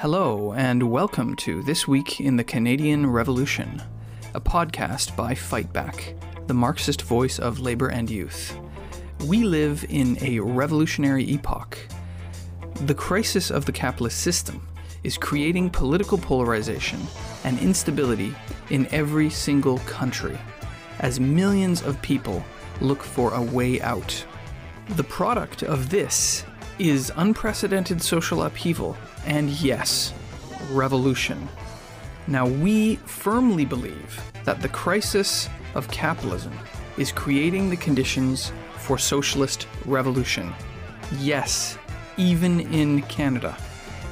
Hello, and welcome to This Week in the Canadian Revolution, a podcast by Fightback, the Marxist voice of labor and youth. We live in a revolutionary epoch. The crisis of the capitalist system is creating political polarization and instability in every single country as millions of people look for a way out. The product of this is unprecedented social upheaval and, yes, revolution. Now, we firmly believe that the crisis of capitalism is creating the conditions for socialist revolution. Yes, even in Canada.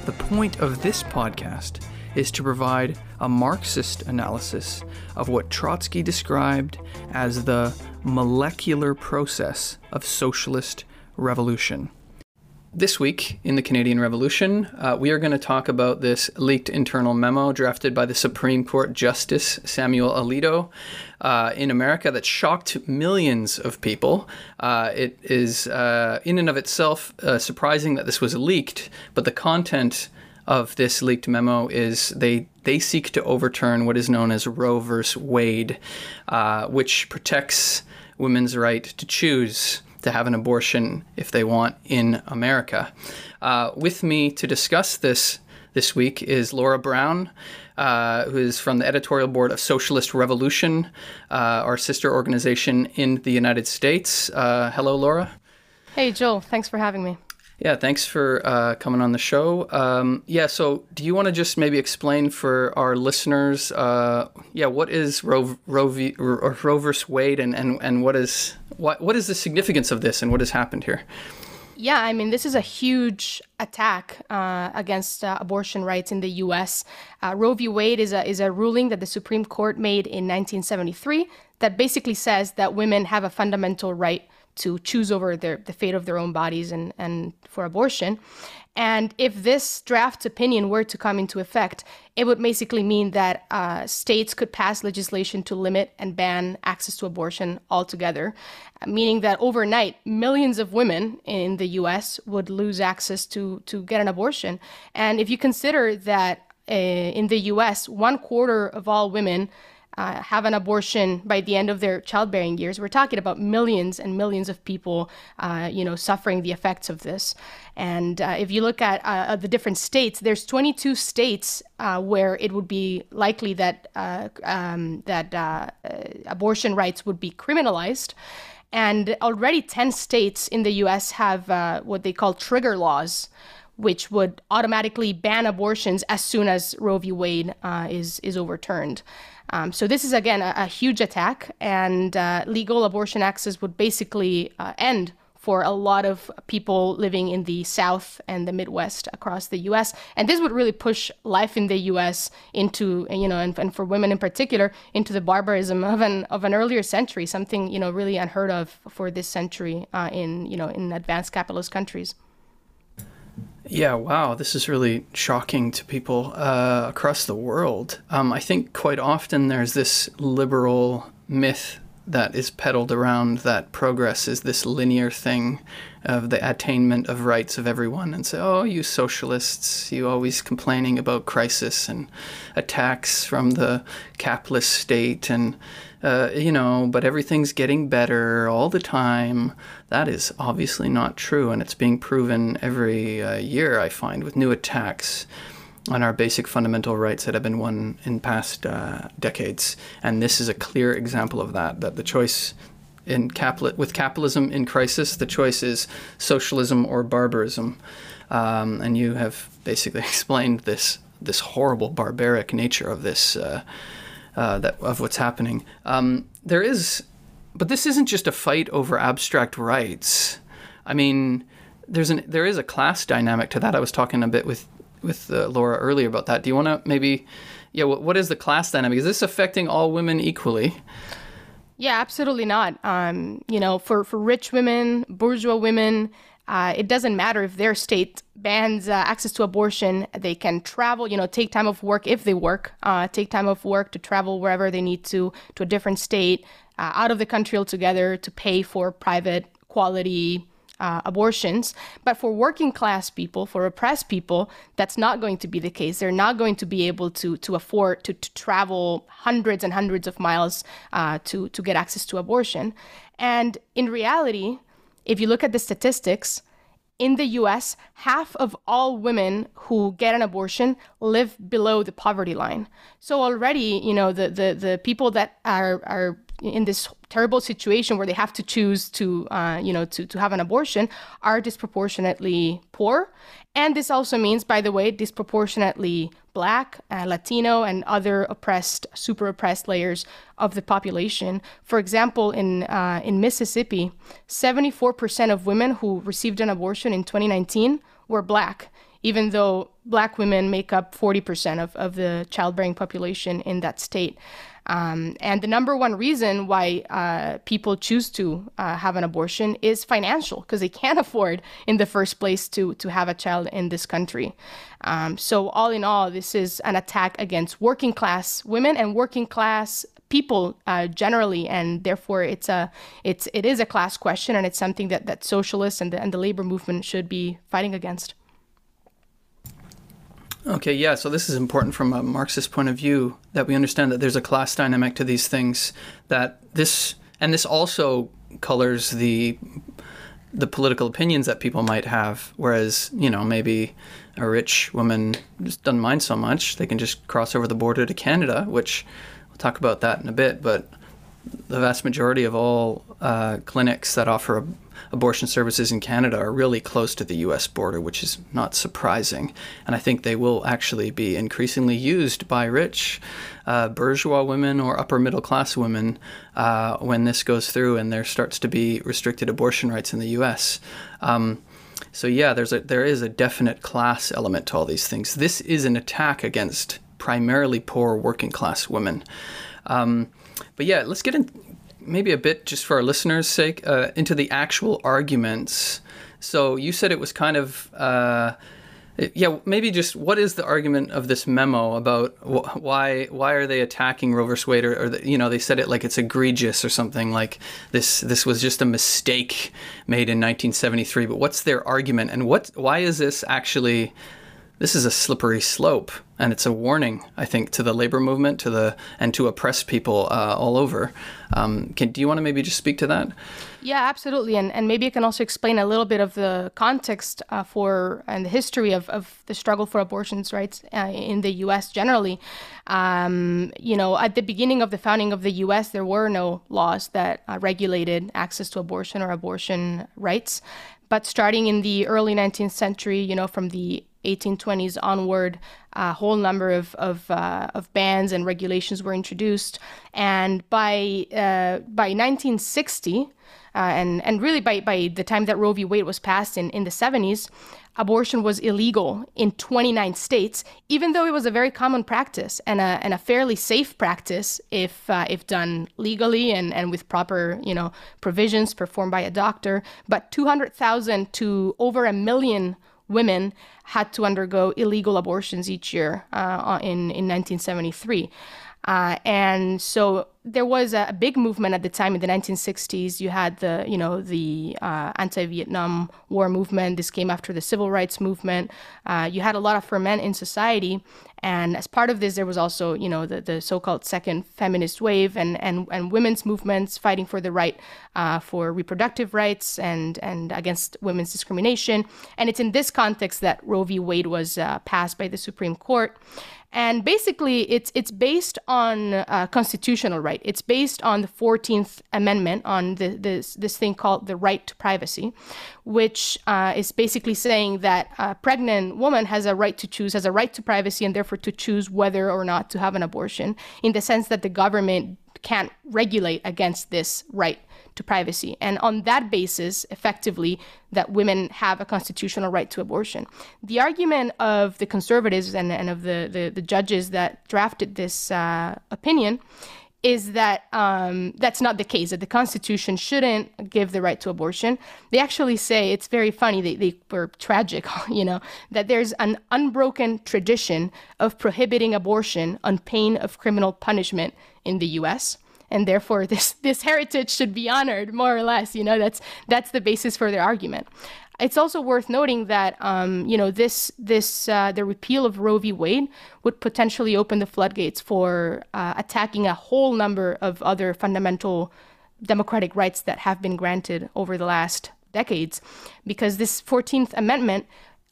The point of this podcast is to provide a Marxist analysis of what Trotsky described as the molecular process of socialist revolution. This week in the Canadian Revolution, uh, we are going to talk about this leaked internal memo drafted by the Supreme Court Justice Samuel Alito uh, in America that shocked millions of people. Uh, it is, uh, in and of itself, uh, surprising that this was leaked, but the content of this leaked memo is they they seek to overturn what is known as Roe versus Wade, uh, which protects women's right to choose to have an abortion if they want in America. Uh, with me to discuss this this week is Laura Brown, uh, who is from the editorial board of Socialist Revolution, uh, our sister organization in the United States. Uh, hello, Laura. Hey, Joel. Thanks for having me. Yeah, thanks for uh, coming on the show. Um, yeah, so do you want to just maybe explain for our listeners, uh, yeah, what is Roe, Roe, v, Roe versus Wade, and, and, and what is what what is the significance of this, and what has happened here? Yeah, I mean, this is a huge attack uh, against uh, abortion rights in the U.S. Uh, Roe v. Wade is a is a ruling that the Supreme Court made in 1973 that basically says that women have a fundamental right to choose over their the fate of their own bodies and and for abortion. And if this draft opinion were to come into effect, it would basically mean that uh, states could pass legislation to limit and ban access to abortion altogether, meaning that overnight, millions of women in the US would lose access to, to get an abortion. And if you consider that uh, in the US, one quarter of all women uh, have an abortion by the end of their childbearing years. We're talking about millions and millions of people, uh, you know, suffering the effects of this. And uh, if you look at uh, the different states, there's 22 states uh, where it would be likely that uh, um, that abortion rights would be criminalized. And already 10 states in the U.S. have what they call trigger laws, which would automatically ban abortions as soon as Roe v. Wade is is overturned. Um, so this is again a, a huge attack, and uh, legal abortion access would basically uh, end for a lot of people living in the South and the Midwest across the U.S. And this would really push life in the U.S. into, you know, and, and, for women in particular, into the barbarism of an of an earlier century, something you know really unheard of for this century uh, in you know in advanced capitalist countries. Yeah, wow, this is really shocking to people uh, across the world. Um, I think quite often there's this liberal myth that is peddled around that progress is this linear thing of the attainment of rights of everyone and say oh you socialists you always complaining about crisis and attacks from the capitalist state and uh, you know, but everything's getting better all the time. That is obviously not true, and it's being proven every uh, year, I find, with new attacks on our basic fundamental rights that have been won in past uh, decades. And this is a clear example of that, that the choice in capital with capitalism in crisis, the choice is socialism or barbarism. Um, and you have basically explained this this horrible barbaric nature of this uh, uh, that of what's happening. Um, there is, but this isn't just a fight over abstract rights. I mean, there's an there is a class dynamic to that. I was talking a bit with with uh, Laura earlier about that. Do you want to maybe, yeah, what, what is the class dynamic? Is this affecting all women equally? Yeah, absolutely not. Um, you know, for for rich women, bourgeois women, uh, it doesn't matter if their state bans uh, access to abortion. They can travel, you know, take time off work if they work, uh, take time off work to travel wherever they need to, to a different state, uh, out of the country altogether to pay for private quality uh, abortions. But for working class people, for oppressed people, that's not going to be the case. They're not going to be able to to afford to, to travel hundreds and hundreds of miles uh, to to get access to abortion. And in reality, if you look at the statistics, in the US, half of all women who get an abortion live below the poverty line. So already, you know, the the, the people that are are in this terrible situation where they have to choose to, uh, you know, to, to have an abortion are disproportionately poor. And this also means, by the way, disproportionately Black, uh, Latino, and other oppressed, super oppressed layers of the population. For example, in uh, in Mississippi, 74% of women who received an abortion in 2019 were Black, even though Black women make up 40% of, of the childbearing population in that state. Um, and the number one reason why uh, people choose to uh, have an abortion is financial, because they can't afford in the first place to to have a child in this country. Um, so all in all, this is an attack against working class women and working class people uh, generally, and therefore it's a it's it is a class question, and it's something that that socialists and the, and the labor movement should be fighting against. Okay, yeah, so this is important from a Marxist point of view that we understand that there's a class dynamic to these things that this and this also colors the the political opinions that people might have whereas, you know, maybe a rich woman just doesn't mind so much. They can just cross over the border to Canada, which we'll talk about that in a bit, but the vast majority of all uh, clinics that offer abortion services in Canada are really close to the US border, which is not surprising. And I think they will actually be increasingly used by rich uh, bourgeois women or upper middle class women uh, when this goes through and there starts to be restricted abortion rights in the US. Um, so yeah, there's a there is a definite class element to all these things. This is an attack against primarily poor working class women. Um, but yeah, let's get in, maybe a bit just for our listeners' sake uh, into the actual arguments. So you said it was kind of. Uh, yeah, maybe just what is the argument of this memo about wh- why why are they attacking Roe vs. Wade or, or the, you know they said it like it's egregious or something like this this was just a mistake made in 1973. But what's their argument and what why is this actually this is a slippery slope and it's a warning i think to the labor movement to the and to oppressed people uh, all over. Um, can, do you want to maybe just speak to that? Yeah absolutely and, and maybe i can also explain a little bit of the context uh, for and the history of, of the struggle for abortions rights uh, in the us generally. Um, you know at the beginning of the founding of the us there were no laws that uh, regulated access to abortion or abortion rights. But starting in the early 19th century, you know, from the 1820s onward, a whole number of of, uh, of bans and regulations were introduced, and by uh, by 1960, uh, and and really by by the time that Roe v. Wade was passed in in the 70s, abortion was illegal in 29 states, even though it was a very common practice and a, and a fairly safe practice if uh, if done legally and, and with proper you know provisions performed by a doctor. But 200,000 to over a million women had to undergo illegal abortions each year uh, in, in 1973. Uh, and so there was a, big movement at the time in the 1960s. You had the, you know, the uh, anti-Vietnam War movement. This came after the civil rights movement. Uh, you had a lot of ferment in society, and as part of this, there was also, you know, the, the so-called second feminist wave and, and, and women's movements fighting for the right uh, for reproductive rights and, and against women's discrimination. And it's in this context that Roe v. Wade was uh, passed by the Supreme Court and basically it's it's based on uh, constitutional right. It's based on the Fourteenth Amendment on the, this this thing called the right to privacy, which uh, is basically saying that a pregnant woman has a right to choose, has a right to privacy, and therefore to choose whether or not to have an abortion. In the sense that the government can't regulate against this right to privacy. And on that basis, effectively, that women have a constitutional right to abortion. The argument of the conservatives and, and of the, the, the judges that drafted this uh, opinion is that um, that's not the case, that the Constitution shouldn't give the right to abortion. They actually say, it's very funny, they, they were tragic, you know, that there's an unbroken tradition of prohibiting abortion on pain of criminal punishment in the US and therefore this this heritage should be honored more or less. You know, that's that's the basis for their argument. It's also worth noting that um, you know this this uh, the repeal of Roe v. Wade would potentially open the floodgates for uh, attacking a whole number of other fundamental democratic rights that have been granted over the last decades, because this Fourteenth Amendment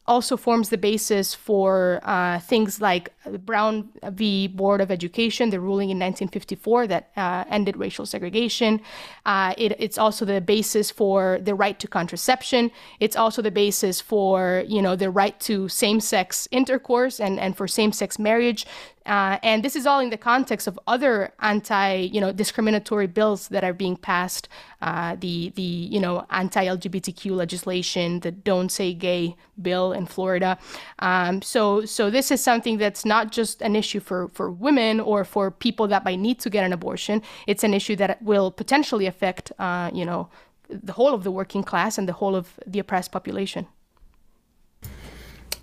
also forms the basis for uh, things like Brown v. Board of Education, the ruling in 1954 that uh, ended racial segregation. Uh, it, it's also the basis for the right to contraception. It's also the basis for you know the right to same-sex intercourse and, and for same-sex marriage. Uh, and this is all in the context of other anti, you know, discriminatory bills that are being passed. Uh, the the you know anti-LGBTQ legislation, the "Don't Say Gay" bill in Florida. Um, so so this is something that's not just an issue for for women or for people that might need to get an abortion. It's an issue that will potentially affect, uh, you know, the whole of the working class and the whole of the oppressed population.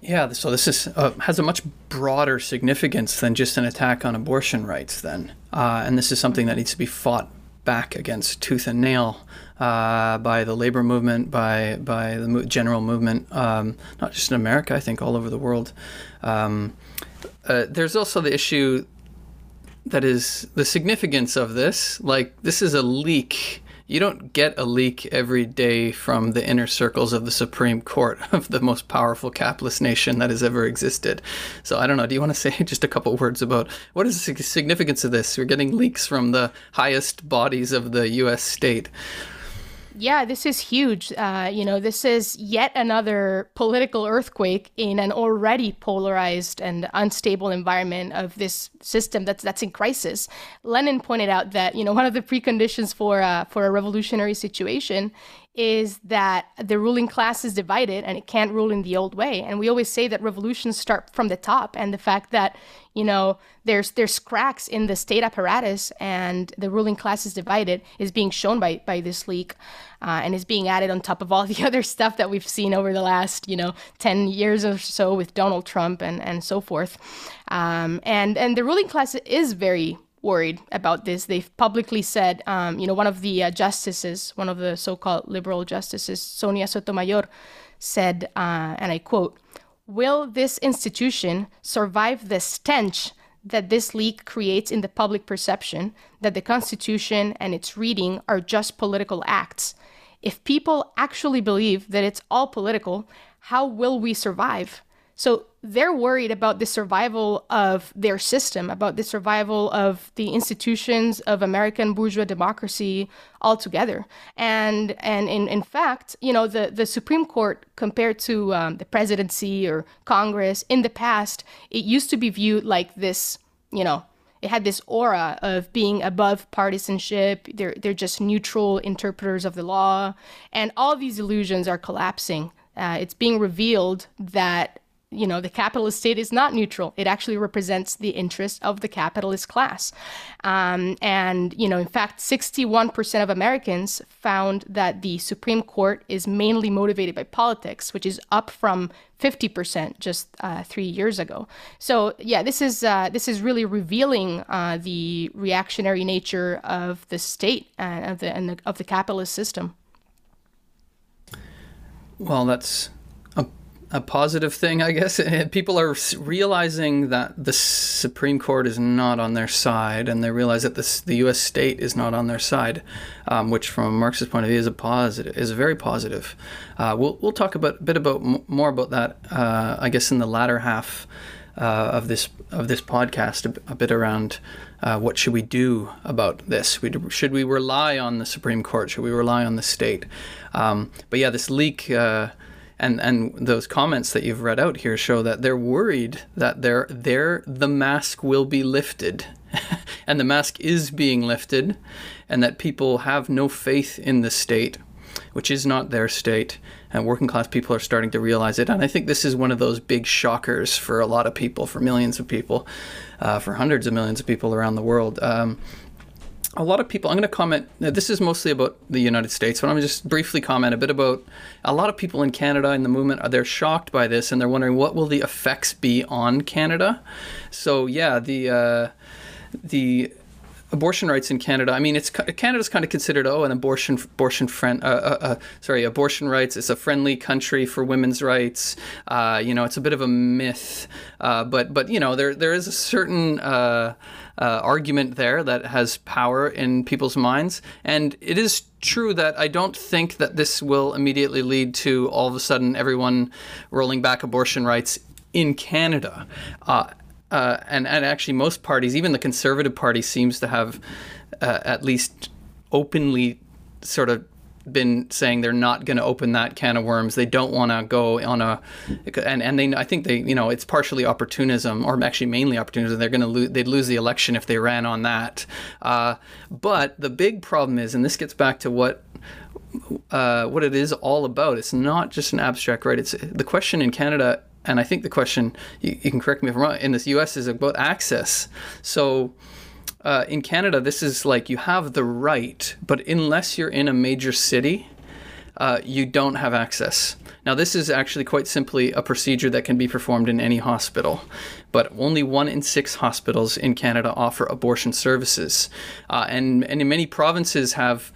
Yeah, so this is uh, has a much broader significance than just an attack on abortion rights. Then, uh, and this is something that needs to be fought back against tooth and nail uh, by the labor movement, by by the general movement, um, not just in America. I think all over the world. Um, uh, there's also the issue that is the significance of this. Like this is a leak you don't get a leak every day from the inner circles of the Supreme Court of the most powerful capitalist nation that has ever existed. So I don't know. Do you want to say just a couple words about what is the significance of this? We're getting leaks from the highest bodies of the U.S. state. Yeah, this is huge. Uh, you know, this is yet another political earthquake in an already polarized and unstable environment of this system that's that's in crisis. Lenin pointed out that you know one of the preconditions for uh, for a revolutionary situation is that the ruling class is divided and it can't rule in the old way. And we always say that revolutions start from the top, and the fact that you know there's there's cracks in the state apparatus and the ruling class is divided is being shown by by this leak, uh, and is being added on top of all the other stuff that we've seen over the last you know ten years or so with Donald Trump and and so forth. Um, and and the ruling class is very worried about this. They've publicly said, um, you know, one of the uh, justices, one of the so called liberal justices, Sonia Sotomayor, said, uh, and I quote, Will this institution survive the stench that this leak creates in the public perception that the Constitution and its reading are just political acts? If people actually believe that it's all political, how will we survive? So they're worried about the survival of their system, about the survival of the institutions of American bourgeois democracy altogether. And and in, in fact, you know, the, the Supreme Court compared to um, the presidency or Congress in the past, it used to be viewed like this, you know, it had this aura of being above partisanship. They're they're just neutral interpreters of the law, and all these illusions are collapsing. Uh, it's being revealed that you know, the capitalist state is not neutral. It actually represents the interest of the capitalist class. Um, and, you know, in fact, 61% of Americans found that the Supreme Court is mainly motivated by politics, which is up from 50% just uh, three years ago. So, yeah, this is, uh, this is really revealing uh, the reactionary nature of the state and of the, and the, of the capitalist system. Well, that's a positive thing, I guess. People are realizing that the Supreme Court is not on their side, and they realize that this, the U.S. state is not on their side, um, which, from a Marxist point of view, is a positive, is very positive. Uh, we'll we'll talk about a bit about more about that, uh, I guess, in the latter half uh, of this of this podcast, a, a bit around. Uh, what should we do about this? We, should we rely on the Supreme Court? Should we rely on the state? Um, but yeah, this leak uh, and and those comments that you've read out here show that they're worried that their their the mask will be lifted. And the mask is being lifted and that people have no faith in the state which is not their state. And working class people are starting to realize it. And i think this is one of those big shockers for a lot of people for millions of people uh, for hundreds of millions of people around the world. Um, a lot of people i'm going to comment this is mostly about the united states but i'm going to just briefly comment a bit about a lot of people in canada in the movement are they're shocked by this and they're wondering what will the effects be on canada. So yeah the uh, the abortion rights in Canada. I mean, it's Canada's kind of considered oh an abortion abortion friend. Uh, uh, uh, sorry, abortion rights. It's a friendly country for women's rights. Uh, you know, it's a bit of a myth, uh, but but you know there there is a certain. Uh, argument there that has power in people's minds. And it is true that I don't think that this will immediately lead to all of a sudden everyone rolling back abortion rights in Canada. Uh, uh, and, and actually, most parties, even the Conservative Party, seems to have uh, at least openly sort of been saying they're not going to open that can of worms. They don't want to go on a, and and they I think they you know it's partially opportunism or actually mainly opportunism. They're going to lose they'd lose the election if they ran on that. Uh, but the big problem is, and this gets back to what. Uh, what it is all about. It's not just an abstract right. It's the question in Canada and I think the question you, you, can correct me if I'm wrong in this U.S. is about access. So uh, in Canada, this is like you have the right, but unless you're in a major city, uh, you don't have access. Now, this is actually quite simply a procedure that can be performed in any hospital, but only one in six hospitals in Canada offer abortion services, uh, and and in many provinces have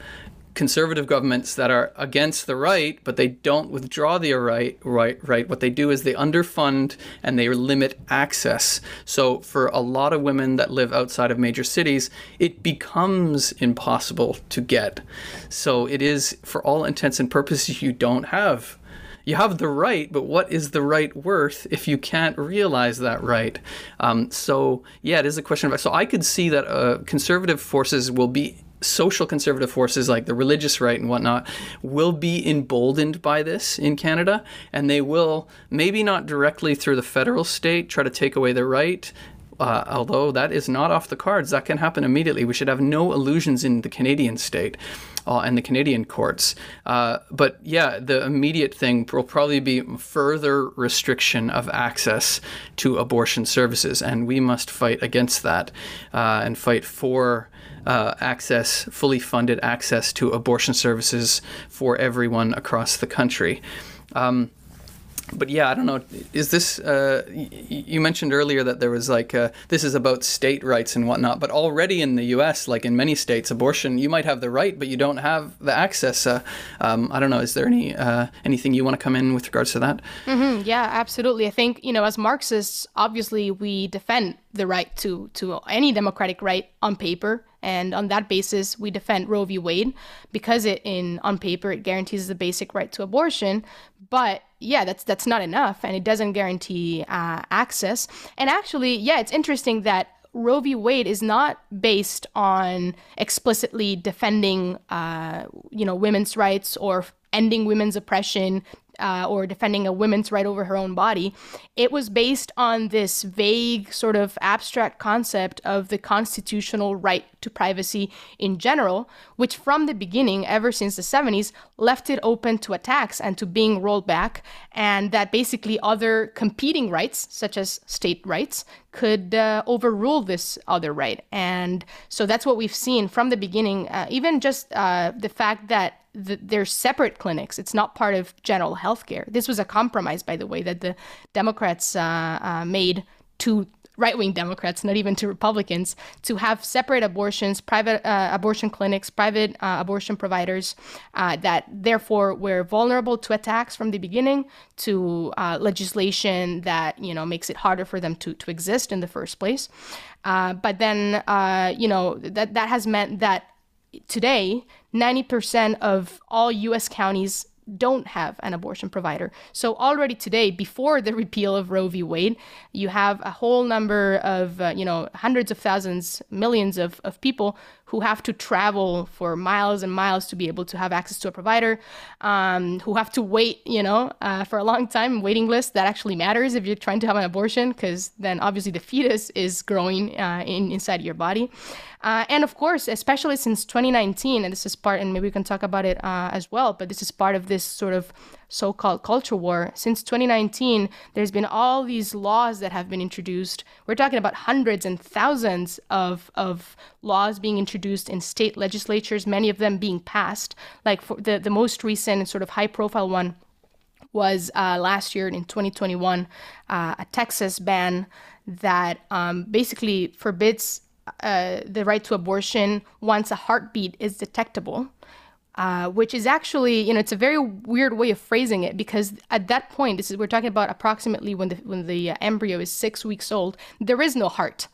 conservative governments that are against the right, but they don't withdraw the right, right, right. What they do is they underfund and they limit access. So for a lot of women that live outside of major cities, it becomes impossible to get. So it is, for all intents and purposes, you don't have you have the right, but what is the right worth if you can't realize that right? Um, so yeah, it is a question of. So I could see that uh, conservative forces will be social conservative forces like the religious right and whatnot will be emboldened by this in Canada, and they will maybe not directly through the federal state try to take away their right. Uh, although that is not off the cards, that can happen immediately. We should have no illusions in the Canadian state uh, and the Canadian courts. Uh, but yeah, the immediate thing will probably be further restriction of access to abortion services, and we must fight against that uh, and fight for uh, access, fully funded access to abortion services for everyone across the country. Um, but yeah, I don't know. Is this? Uh, you mentioned earlier that there was like uh, this is about state rights and whatnot. But already in the U.S., like in many states, abortion you might have the right, but you don't have the access. Uh, um, I don't know. Is there any uh, anything you want to come in with regards to that? Mm-hmm. Yeah, absolutely. I think you know, as Marxists, obviously we defend the right to to any democratic right on paper and on that basis, we defend Roe v. Wade because it, in on paper, it guarantees the basic right to abortion. But yeah, that's that's not enough, and it doesn't guarantee uh, access. And actually, yeah, it's interesting that Roe v. Wade is not based on explicitly defending, uh, you know, women's rights or ending women's oppression, uh, or defending a woman's right over her own body. It was based on this vague, sort of abstract concept of the constitutional right to privacy in general, which from the beginning, ever since the 70s, left it open to attacks and to being rolled back, and that basically other competing rights, such as state rights, could uh, overrule this other right. And so that's what we've seen from the beginning, uh, even just uh, the fact that the, they're separate clinics. It's not part of general health care. This was a compromise, by the way, that the Democrats uh, uh, made to right wing Democrats, not even to Republicans, to have separate abortions, private uh, abortion clinics, private uh, abortion providers uh, that therefore were vulnerable to attacks from the beginning, to uh, legislation that you know makes it harder for them to, to exist in the first place. Uh, but then uh, you know that that has meant that today 90% of all US counties don't have an abortion provider. So already today, before the repeal of Roe v. Wade, you have a whole number of, uh, you know, hundreds of thousands, millions of, of people who have to travel for miles and miles to be able to have access to a provider, um, who have to wait, you know, uh, for a long time, waiting list that actually matters if you're trying to have an abortion, because then obviously the fetus is growing uh, in, inside your body. Uh, and of course, especially since 2019, and this is part, and maybe we can talk about it uh, as well, but this is part of this sort of so called culture war. Since 2019, there's been all these laws that have been introduced. We're talking about hundreds and thousands of, of laws being introduced in state legislatures, many of them being passed. Like for the, the most recent sort of high profile one was uh, last year in 2021, uh, a Texas ban that um, basically forbids uh, the right to abortion once a heartbeat is detectable. Uh, which is actually, you know, it's a very weird way of phrasing it because at that point, this is we're talking about approximately when the when the uh, embryo is six weeks old. There is no heart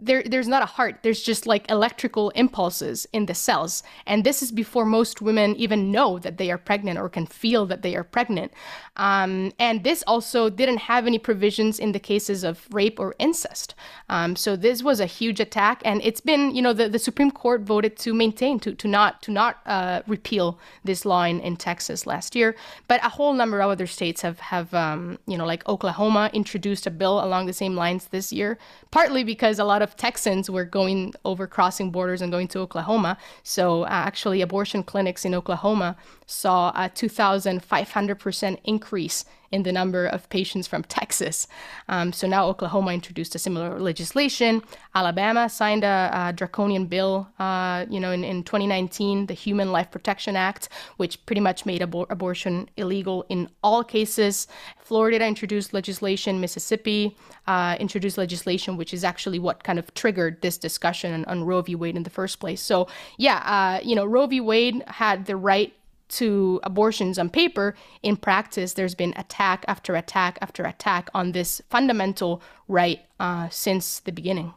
there there's not a heart. There's just like electrical impulses in the cells. And this is before most women even know that they are pregnant or can feel that they are pregnant. Um, and this also didn't have any provisions in the cases of rape or incest. Um, so this was a huge attack. And it's been you know the, the supreme court voted to maintain to, to not to not uh, repeal this law in, in texas last year. But a whole number of other states have have um, you know like oklahoma introduced a bill along the same lines this year partly because a lot of Texans were going over crossing borders and going to Oklahoma. So uh, actually, abortion clinics in Oklahoma saw a 2,500% increase in the number of patients from Texas. Um, so now Oklahoma introduced a similar legislation. Alabama signed a, a draconian bill, uh, you know, in, in 2019, the Human Life Protection Act, which pretty much made abor- abortion illegal in all cases. Florida introduced legislation. Mississippi uh, introduced legislation, which is actually what kind of triggered this discussion on, on Roe v. Wade in the first place. So yeah, uh, you know, Roe v. Wade had the right to abortions on paper, in practice, there's been attack after attack after attack on this fundamental right uh, since the beginning.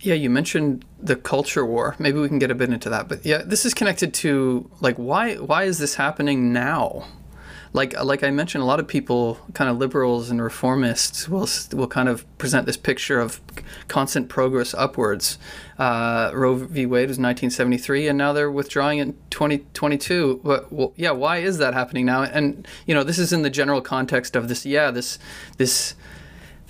Yeah, you mentioned the culture war. Maybe we can get a bit into that. But yeah, this is connected to like why why is this happening now? Like like I mentioned, a lot of people, kind of liberals and reformists, will will kind of present this picture of constant progress upwards. Uh, Roe v. Wade was 1973, and now they're withdrawing in 2022. But well, yeah, why is that happening now? And you know, this is in the general context of this. Yeah, this this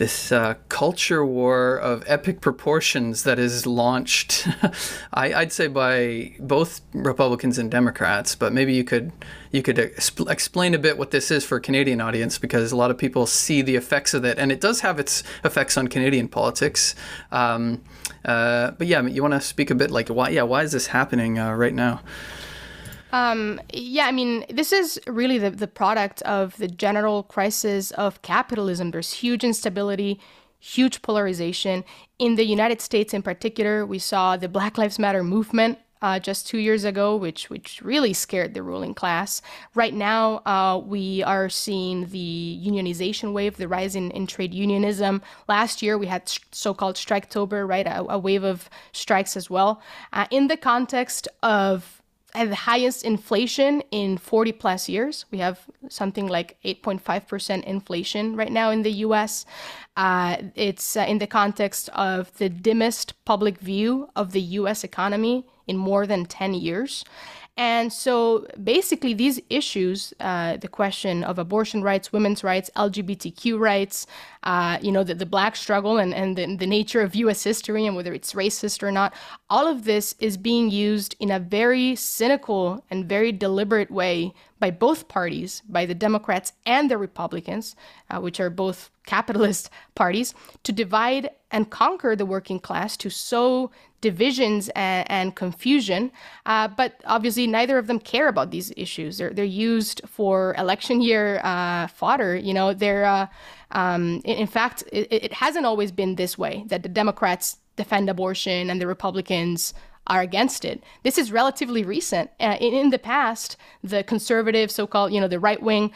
this uh, culture war of epic proportions that is launched, I, would say by both Republicans and Democrats. But maybe you could you could exp- explain a bit what this is for a Canadian audience because a lot of people see the effects of it, and it does have its effects on Canadian politics. Um, uh, but yeah, you want to speak a bit like why? Yeah, why is this happening uh, right now? Um, yeah, I mean, this is really the, the product of the general crisis of capitalism. There's huge instability, huge polarization. In the United States, in particular, we saw the Black Lives Matter movement uh, just two years ago, which which really scared the ruling class. Right now, uh, we are seeing the unionization wave, the rise in, in trade unionism. Last year, we had so-called Striketober, right, a, a wave of strikes as well. Uh, in the context of at the highest inflation in 40 plus years. We have something like 8.5% inflation right now in the US. Uh, it's uh, in the context of the dimmest public view of the US economy in more than 10 years. And so basically, these issues uh, the question of abortion rights, women's rights, LGBTQ rights, uh, you know, the, the black struggle and, and the, the nature of US history and whether it's racist or not, all of this is being used in a very cynical and very deliberate way by both parties, by the Democrats and the Republicans, uh, which are both capitalist parties, to divide and conquer the working class, to sow divisions and, and confusion. Uh, but obviously, neither of them care about these issues. They're, they're used for election year uh, fodder. You know, they're, uh, um, in, fact, it, it hasn't always been this way that the Democrats defend abortion and the Republicans are against it. This is relatively recent. Uh, in, in, the past, the conservative, so-called, you know, the right wing,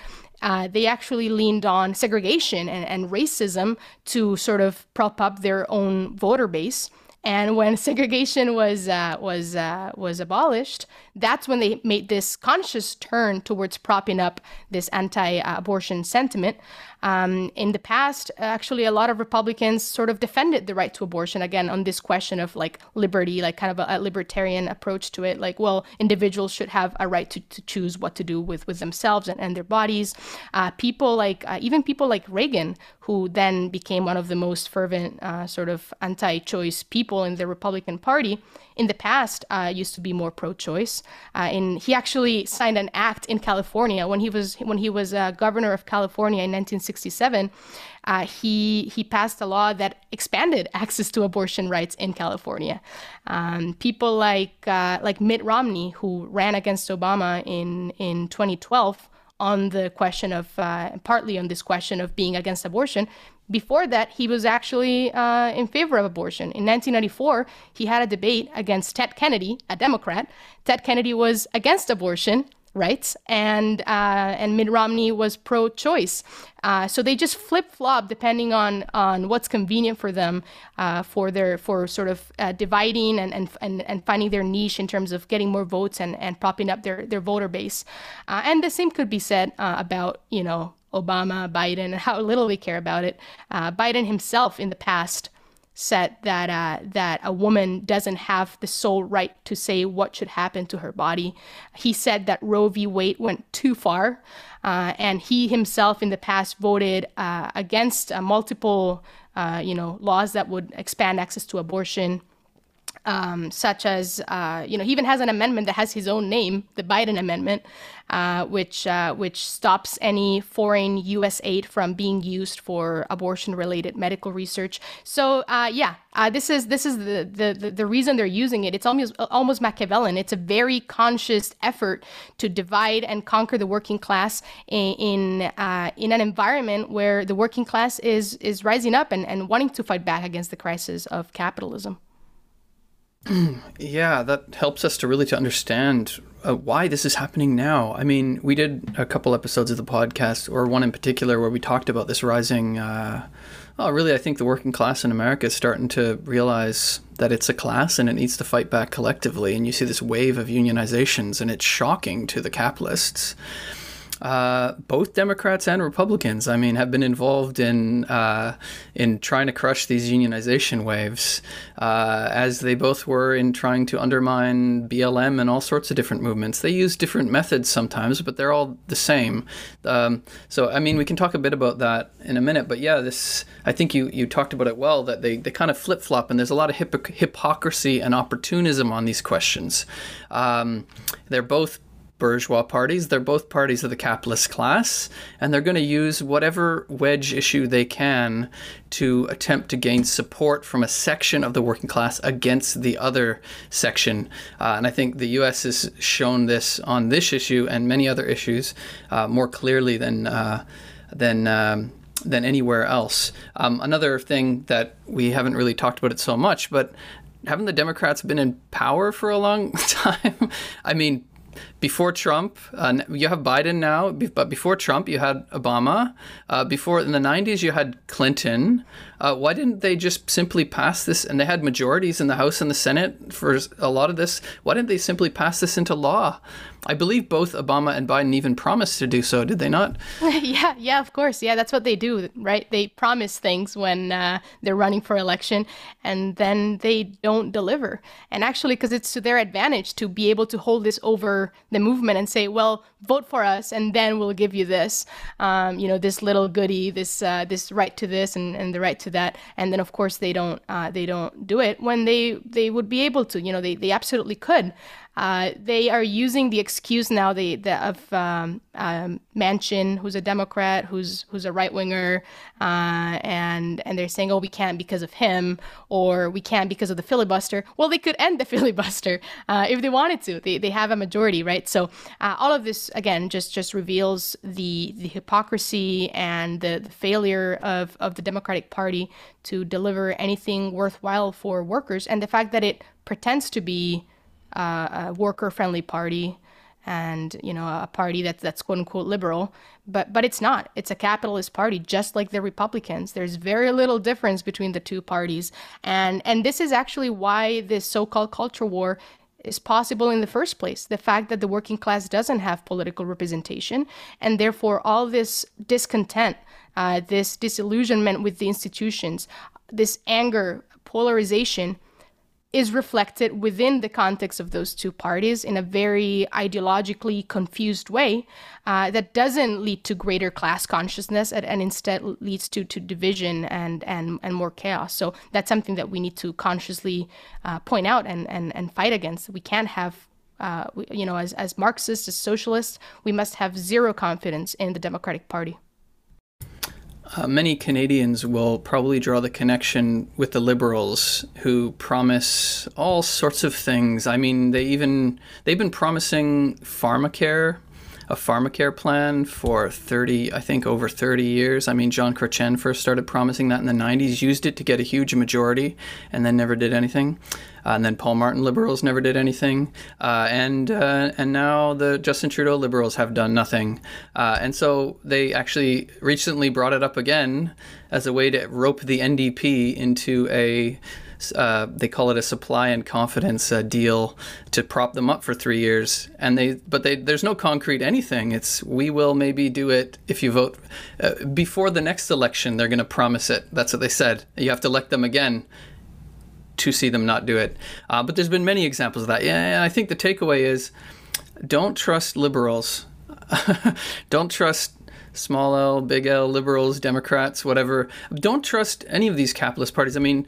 uh, they actually leaned on segregation and, and racism to sort of prop up their own voter base. And when segregation was uh, was uh, was abolished, that's when they made this conscious turn towards propping up this anti-abortion sentiment. Um, in the past, actually, a lot of Republicans sort of defended the right to abortion again on this question of like liberty, like kind of a, a libertarian approach to it. Like, well, individuals should have a right to, to choose what to do with with themselves and, and their bodies. Uh, people like uh, even people like Reagan, who then became one of the most fervent uh, sort of anti-choice people in the Republican Party in the past uh, used to be more pro-choice. Uh, and he actually signed an act in California when he was when he was uh, governor of California in 1967. Uh, he he passed a law that expanded access to abortion rights in California. Um, people like uh, like Mitt Romney, who ran against Obama in in 2012 on the question of, uh, partly on this question of being against abortion. Before that, he was actually uh, in favor of abortion. In 1994, he had a debate against Ted Kennedy, a Democrat. Ted Kennedy was against abortion rights, and uh, and Mitt Romney was pro-choice. Uh, so they just flip flop depending on on what's convenient for them uh, for their for sort of uh, dividing and, and and and finding their niche in terms of getting more votes and and propping up their their voter base. Uh, and the same could be said uh, about you know Obama, Biden, and how little they care about it. Biden himself in the past said that uh, that a woman doesn't have the sole right to say what should happen to her body. He said that Roe v. Wade went too far, uh, and he himself in the past voted uh, against uh, multiple, uh, you know, laws that would expand access to abortion. Um, such as, uh, you know, he even has an amendment that has his own name, the Biden Amendment, uh, which uh, which stops any foreign U.S. aid from being used for abortion-related medical research. So uh, yeah, uh, this is this is the, the the reason they're using it. It's almost almost Machiavellian. It's a very conscious effort to divide and conquer the working class in uh, in an environment where the working class is is rising up and, and wanting to fight back against the crisis of capitalism. Yeah, that helps us to really to understand uh, why this is happening now. I mean, we did a couple episodes of the podcast, or one in particular, where we talked about this rising. Uh, oh, really, I think the working class in America is starting to realize that it's a class and it needs to fight back collectively. And you see this wave of unionizations, and it's shocking to the capitalists uh, both Democrats and Republicans, I mean, have been involved in uh, in trying to crush these unionization waves, uh, as they both were in trying to undermine BLM and all sorts of different movements. They use different methods sometimes, but they're all the same. Um, so, I mean, we can talk a bit about that in a minute. But yeah, this I think you you talked about it well. That they they kind of flip flop, and there's a lot of hypocrisy and opportunism on these questions. Um, they're both bourgeois parties. They're both parties of the capitalist class, and they're going to use whatever wedge issue they can to attempt to gain support from a section of the working class against the other section. Uh, and I think the U.S. has shown this on this issue and many other issues uh, more clearly than uh, than. Um, than anywhere else. Um, another thing that we haven't really talked about it so much, but haven't the Democrats been in power for a long time? I mean, before Trump, uh, you have Biden now, but before Trump, you had Obama. Uh, before in the 90s, you had Clinton. Uh, why didn't they just simply pass this? And they had majorities in the House and the Senate for a lot of this. Why didn't they simply pass this into law? I believe both Obama and Biden even promised to do so, did they not? yeah, yeah, of course. Yeah, that's what they do, right? They promise things when uh, they're running for election and then they don't deliver. And actually, because it's to their advantage to be able to hold this over the movement and say, well, vote for us and then we'll give you this, um, you know, this little goodie, this uh, this right to this and, and the right to that. And then, of course, they don't uh, they don't do it when they, they would be able to. You know, they, they absolutely could. Uh, they are using the excuse now the, the of um, um, Manchin, who's a Democrat, who's who's a right winger, uh, and and they're saying, oh, we can't because of him, or we can't because of the filibuster. Well, they could end the filibuster uh, if they wanted to. They, they have a majority, right? So uh, all of this again just just reveals the the hypocrisy and the, the failure of of the Democratic Party to deliver anything worthwhile for workers, and the fact that it pretends to be a worker-friendly party and you know a party that's that's quote unquote liberal but but it's not. It's a capitalist party just like the republicans. There's very little difference between the two parties. And and this is actually why this so-called culture war is possible in the first place the fact that the working class doesn't have political representation and therefore all this discontent uh, this disillusionment with the institutions this anger polarization is reflected within the context of those two parties in a very ideologically confused way uh, that doesn't lead to greater class consciousness and, and, instead leads to, to division and, and, and more chaos. So that's something that we need to consciously uh, point out and, and, and fight against. We can't have uh, you know, as, as Marxists, as socialists, we must have zero confidence in the Democratic Party. Uh, many Canadians will probably draw the connection with the Liberals, who promise all sorts of things. I mean, they even they've been promising pharmacare a pharmacare plan for 30, I think over 30 years. I mean, Jean Chrétien first started promising that in the 90s, used it to get a huge majority, and then never did anything. Uh, and then Paul Martin liberals never did anything, uh, and uh, and now the Justin Trudeau liberals have done nothing, uh, and so they actually recently brought it up again as a way to rope the NDP into a uh, they call it a supply and confidence uh, deal to prop them up for three years. And they, but they, there's no concrete anything. It's we will maybe do it if you vote uh, before the next election. They're going to promise it. That's what they said. You have to elect them again to see them not do it. Uh, but there's been many examples of that. Yeah, I think the takeaway is don't trust liberals. don't trust small L, big L, liberals, Democrats, whatever. Don't trust any of these capitalist parties. I mean,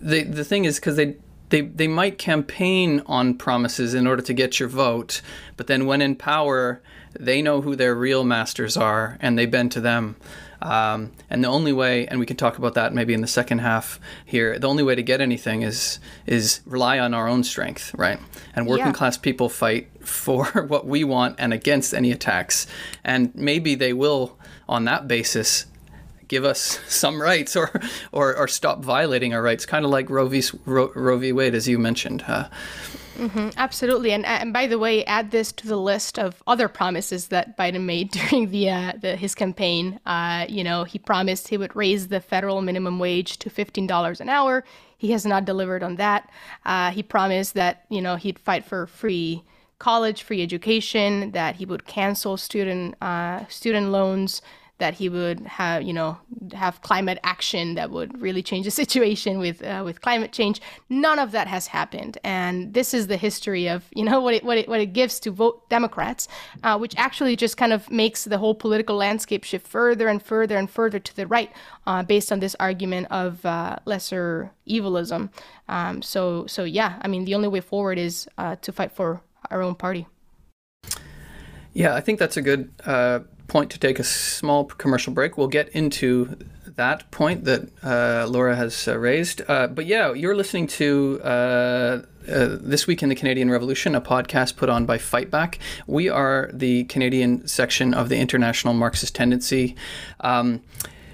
the the thing is because they. They, they might campaign on promises in order to get your vote, but then when in power, they know who their real masters are and they bend to them. Um, and the only way, and we can talk about that maybe in the second half here. The only way to get anything is is rely on our own strength, right? And working yeah. class people fight for what we want and against any attacks. And maybe they will, on that basis, give us some rights or or, or stop violating our rights, kind of like Roe v. Roe, v. Wade, as you mentioned. Uh, Mm-hmm, absolutely, and and by the way, add this to the list of other promises that Biden made during the, uh, the his campaign. Uh, you know, he promised he would raise the federal minimum wage to fifteen dollars an hour. He has not delivered on that. Uh, he promised that you know he'd fight for free college, free education, that he would cancel student uh, student loans that he would have, you know, have climate action that would really change the situation with uh, with climate change. None of that has happened, and this is the history of, you know, what it what it what it gives to vote Democrats, uh, which actually just kind of makes the whole political landscape shift further and further and further to the right, uh, based on this argument of uh, lesser evilism. Um, so so yeah, I mean, the only way forward is uh, to fight for our own party. Yeah, I think that's a good uh, point to take a small commercial break. We'll get into that point that uh, Laura has uh, raised. Uh, but yeah, you're listening to uh, uh, This Week in the Canadian Revolution, a podcast put on by Fightback. We are the Canadian section of the International Marxist Tendency. Um,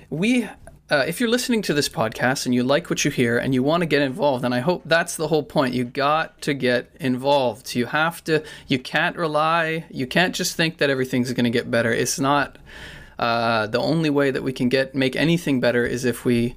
we uh, if you're listening to this podcast and you like what you hear and you want to get involved, and I hope that's the whole point, you got to get involved. You have to, you can't rely, you can't just think that everything's going to get better. It's not. Uh, the only way that we can get make anything better is if we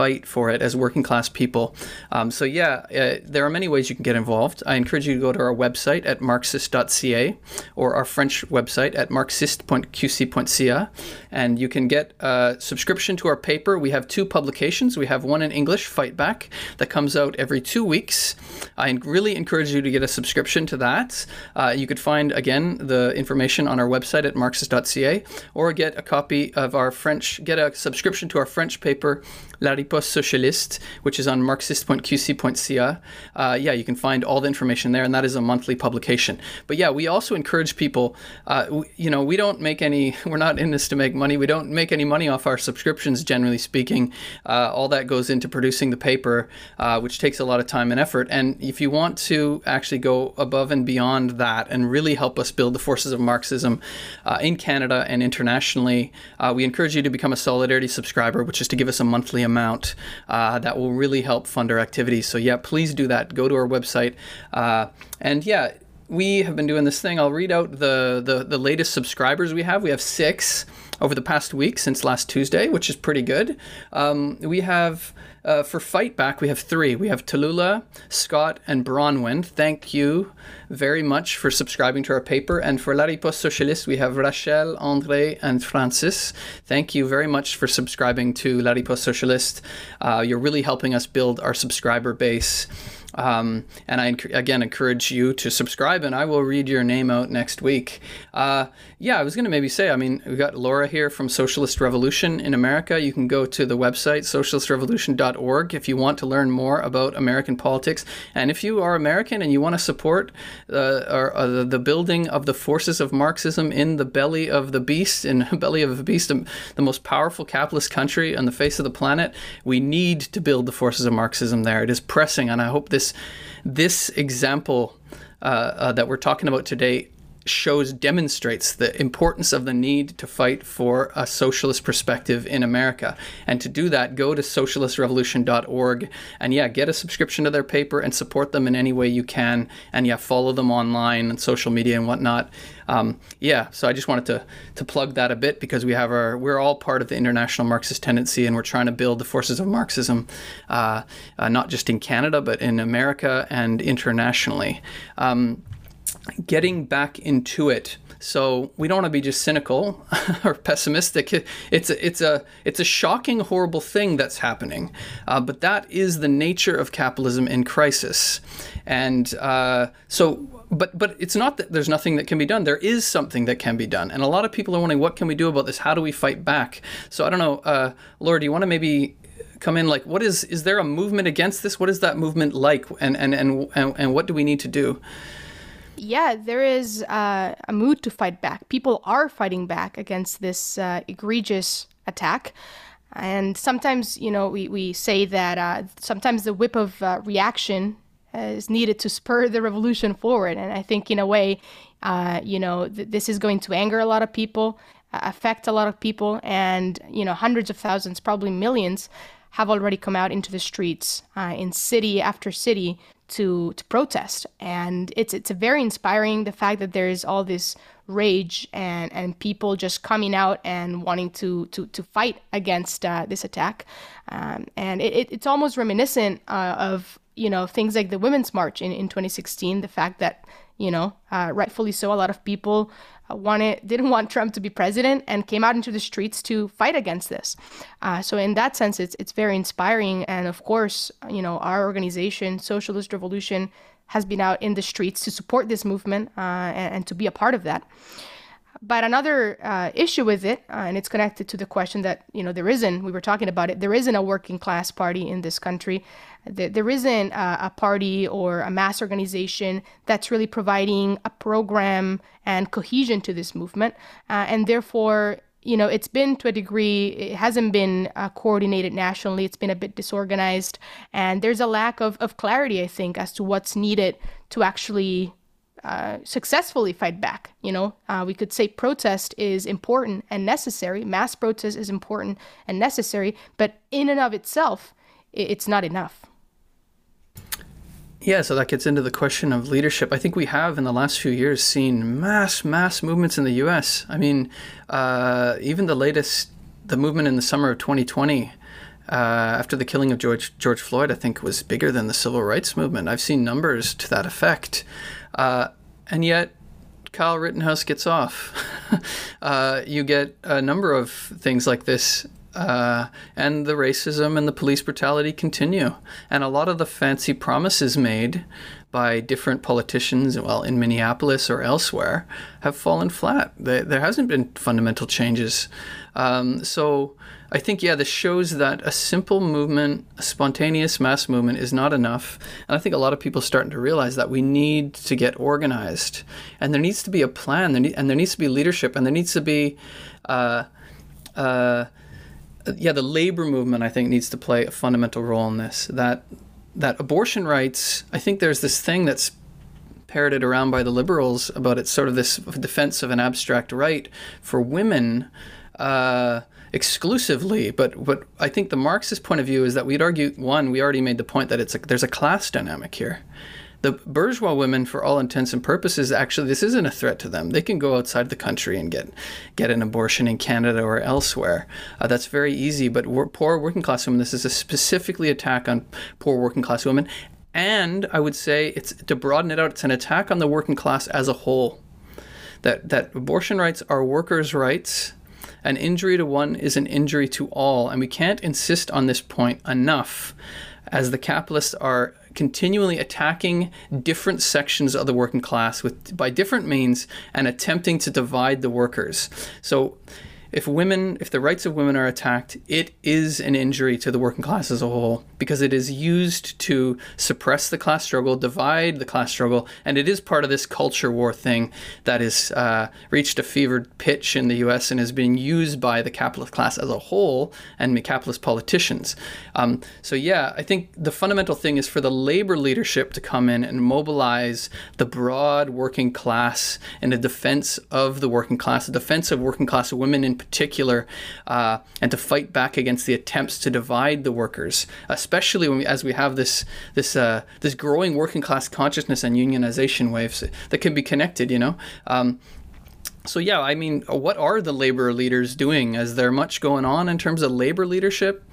fight for it as working class people. Um, so, yeah, uh, there are many ways you can get involved. I encourage you to go to our website at marxist.ca or our French website at marxist.qc.ca, and you can get a subscription to our paper. We have two publications. We have one in English, Fight Back, that comes out every two weeks. I really encourage you to get a subscription to that. Uh, you could find, again, the information on our website at marxist.ca or get a copy of our French, get a subscription to our French paper, La Riposte Socialiste, which is on marxist.qc.ca. Uh, yeah, you can find all the information there, and that is a monthly publication. But yeah, we also encourage people, uh, we, you know, we don't make any, we're not in this to make money. We don't make any money off our subscriptions, generally speaking. Uh, all that goes into producing the paper, uh, which takes a lot of time and effort. And if you want to actually go above and beyond that and really help us build the forces of Marxism uh, in Canada and internationally, uh, we encourage you to become a Solidarity subscriber, which is to give us a monthly amount uh, that will really help fund our activities. So, yeah, please do that. Go to our website. Uh, and yeah, we have been doing this thing. I'll read out the, the, the latest subscribers we have. We have six over the past week since last Tuesday, which is pretty good. Um, we have uh, for Fight Back, we have three. We have Tallulah, Scott, and Bronwyn. Thank you very much for subscribing to our paper. And for La Riposte Socialiste, we have Rachel, André, and Francis. Thank you very much for subscribing to La Riposte Socialiste. Uh, you're really helping us build our subscriber base. Um, and I again encourage you to subscribe, and I will read your name out next week. Uh, yeah, I was going to maybe say, I mean, we got Laura here from Socialist Revolution in America. You can go to the website socialistrevolution.org if you want to learn more about American politics. And if you are American and you want to support uh, or, uh, the building of the forces of Marxism in the belly of the beast, in the belly of the beast, the most powerful capitalist country on the face of the planet, we need to build the forces of Marxism there. It is pressing, and I hope this this example uh, uh, that we're talking about today shows demonstrates the importance of the need to fight for a socialist perspective in America. And to do that, go to socialistrevolution.org and yeah, get a subscription to their paper and support them in any way you can. And yeah, follow them online and social media and whatnot. Um, yeah, so I just wanted to to plug that a bit because we have our we're all part of the international Marxist tendency and we're trying to build the forces of Marxism, uh, uh, not just in Canada but in America and internationally. Um, getting back into it. So we don't want to be just cynical or pessimistic. It's a, it's a it's a shocking, horrible thing that's happening, uh, but that is the nature of capitalism in crisis. And uh, so, but but it's not that there's nothing that can be done. There is something that can be done, and a lot of people are wondering what can we do about this? How do we fight back? So I don't know, uh, Laura, do you want to maybe come in like what is is there a movement against this what is that movement like and and and, and, and what do we need to do yeah, there is uh, a mood to fight back. People are fighting back against this uh, egregious attack. And sometimes, you know, we, we say that uh, sometimes the whip of uh, reaction is needed to spur the revolution forward. And I think, in a way, uh, you know, th- this is going to anger a lot of people, affect a lot of people, and, you know, hundreds of thousands, probably millions, have already come out into the streets uh, in city after city to to protest. And it's it's very inspiring the fact that there is all this rage and and people just coming out and wanting to to to fight against uh, this attack. Um, and it, it's almost reminiscent uh, of you know things like the women's march in, in 2016 the fact that you know uh, rightfully so a lot of people wanted didn't want Trump to be president and came out into the streets to fight against this. Uh, so in that sense, it's it's very inspiring. And of course, you know, our organization, Socialist Revolution, has been out in the streets to support this movement uh, and, and, to be a part of that. But another uh, issue with it, uh, and it's connected to the question that you know there isn't. We were talking about it. There isn't a working class party in this country. There, isn't a, a party or a mass organization that's really providing a program and cohesion to this movement, uh, and therefore you know, it's been to a degree, it hasn't been uh, coordinated nationally. It's been a bit disorganized. And there's a lack of, of clarity, I think, as to what's needed to actually uh, successfully fight back. You know, uh, we could say protest is important and necessary. Mass protest is important and necessary, but in and of itself, it's not enough. Yeah, so that gets into the question of leadership. I think we have in the last few years seen mass, mass movements in the U.S. I mean, uh, even the latest, the movement in the summer of 2020. Uh, after the killing of George George Floyd, I think was bigger than the civil rights movement. I've seen numbers to that effect. Uh, and yet, Kyle Rittenhouse gets off. uh, you get a number of things like this, uh, and the racism and the police brutality continue. And a lot of the fancy promises made by different politicians, well, in Minneapolis or elsewhere, have fallen flat. there hasn't been fundamental changes. Um, so I think, yeah, this shows that a simple movement, a spontaneous mass movement, is not enough. And I think a lot of people are starting to realize that we need to get organized, and there needs to be a plan, and there needs to be leadership, and there needs to be, uh, uh, yeah, the labor movement. I think needs to play a fundamental role in this. That that abortion rights. I think there's this thing that's parroted around by the liberals about it's sort of this defense of an abstract right for women. Uh, exclusively, but what I think the Marxist point of view is that we'd argue one, we already made the point that it's a, there's a class dynamic here. The bourgeois women, for all intents and purposes, actually this isn't a threat to them. They can go outside the country and get get an abortion in Canada or elsewhere. Uh, that's very easy. But poor working class women, this is a specifically attack on poor working class women, and I would say it's to broaden it out. It's an attack on the working class as a whole. That that abortion rights are workers' rights an injury to one is an injury to all, and we can't insist on this point enough as the capitalists are continually attacking different sections of the working class with by different means and attempting to divide the workers. So if women, if the rights of women are attacked, it is an injury to the working class as a whole because it is used to suppress the class struggle, divide the class struggle, and it is part of this culture war thing that has uh, reached a fevered pitch in the U.S. and has been used by the capitalist class as a whole and capitalist politicians. Um, so yeah, I think the fundamental thing is for the labor leadership to come in and mobilize the broad working class in a defense of the working class, a defense of working class women in particular, uh, and to fight back against the attempts to divide the workers, especially when we, as we have this this uh, this growing working class consciousness and unionization waves that can be connected. You know. Um, so yeah, I mean, what are the labor leaders doing? Is there much going on in terms of labor leadership?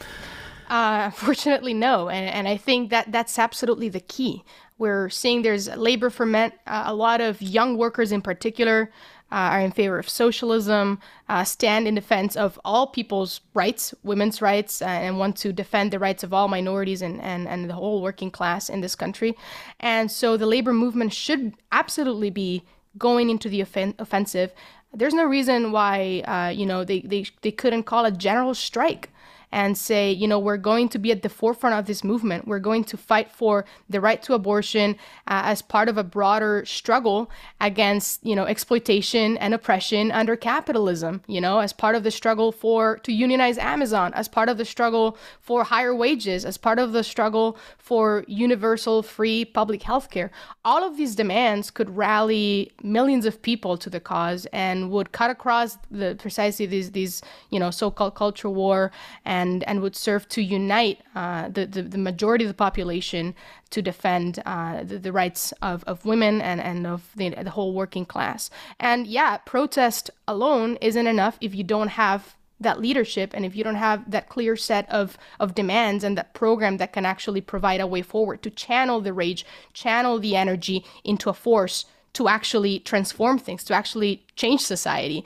Uh, unfortunately, no, and and I think that that's absolutely the key. We're seeing there's labor ferment. Uh, a lot of young workers, in particular, uh, are in favor of socialism, uh, stand in defense of all people's rights, women's rights, uh, and want to defend the rights of all minorities and, and, and the whole working class in this country. And so the labor movement should absolutely be going into the offen- offensive. There's no reason why, uh, you know, they, they, they couldn't call a general strike and say, you know, we're going to be at the forefront of this movement. We're going to fight for the right to abortion uh, as part of a broader struggle against, you know, exploitation and oppression under capitalism, you know, as part of the struggle for to unionize Amazon, as part of the struggle for higher wages, as part of the struggle for universal free public health care. All of these demands could rally millions of people to the cause and would cut across the precisely these these, you know, so-called culture war and and and would serve to unite uh, the, the, the majority of the population to defend uh, the, the rights of, of women and, and of the, the whole working class. And yeah, protest alone isn't enough if you don't have that leadership and if you don't have that clear set of, of demands and that program that can actually provide a way forward to channel the rage, channel the energy into a force to actually transform things, to actually change society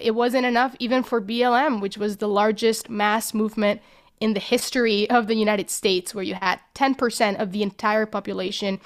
it wasn't enough even for BLM, which was the largest mass movement in the history of the United States, where you had 10% of the entire population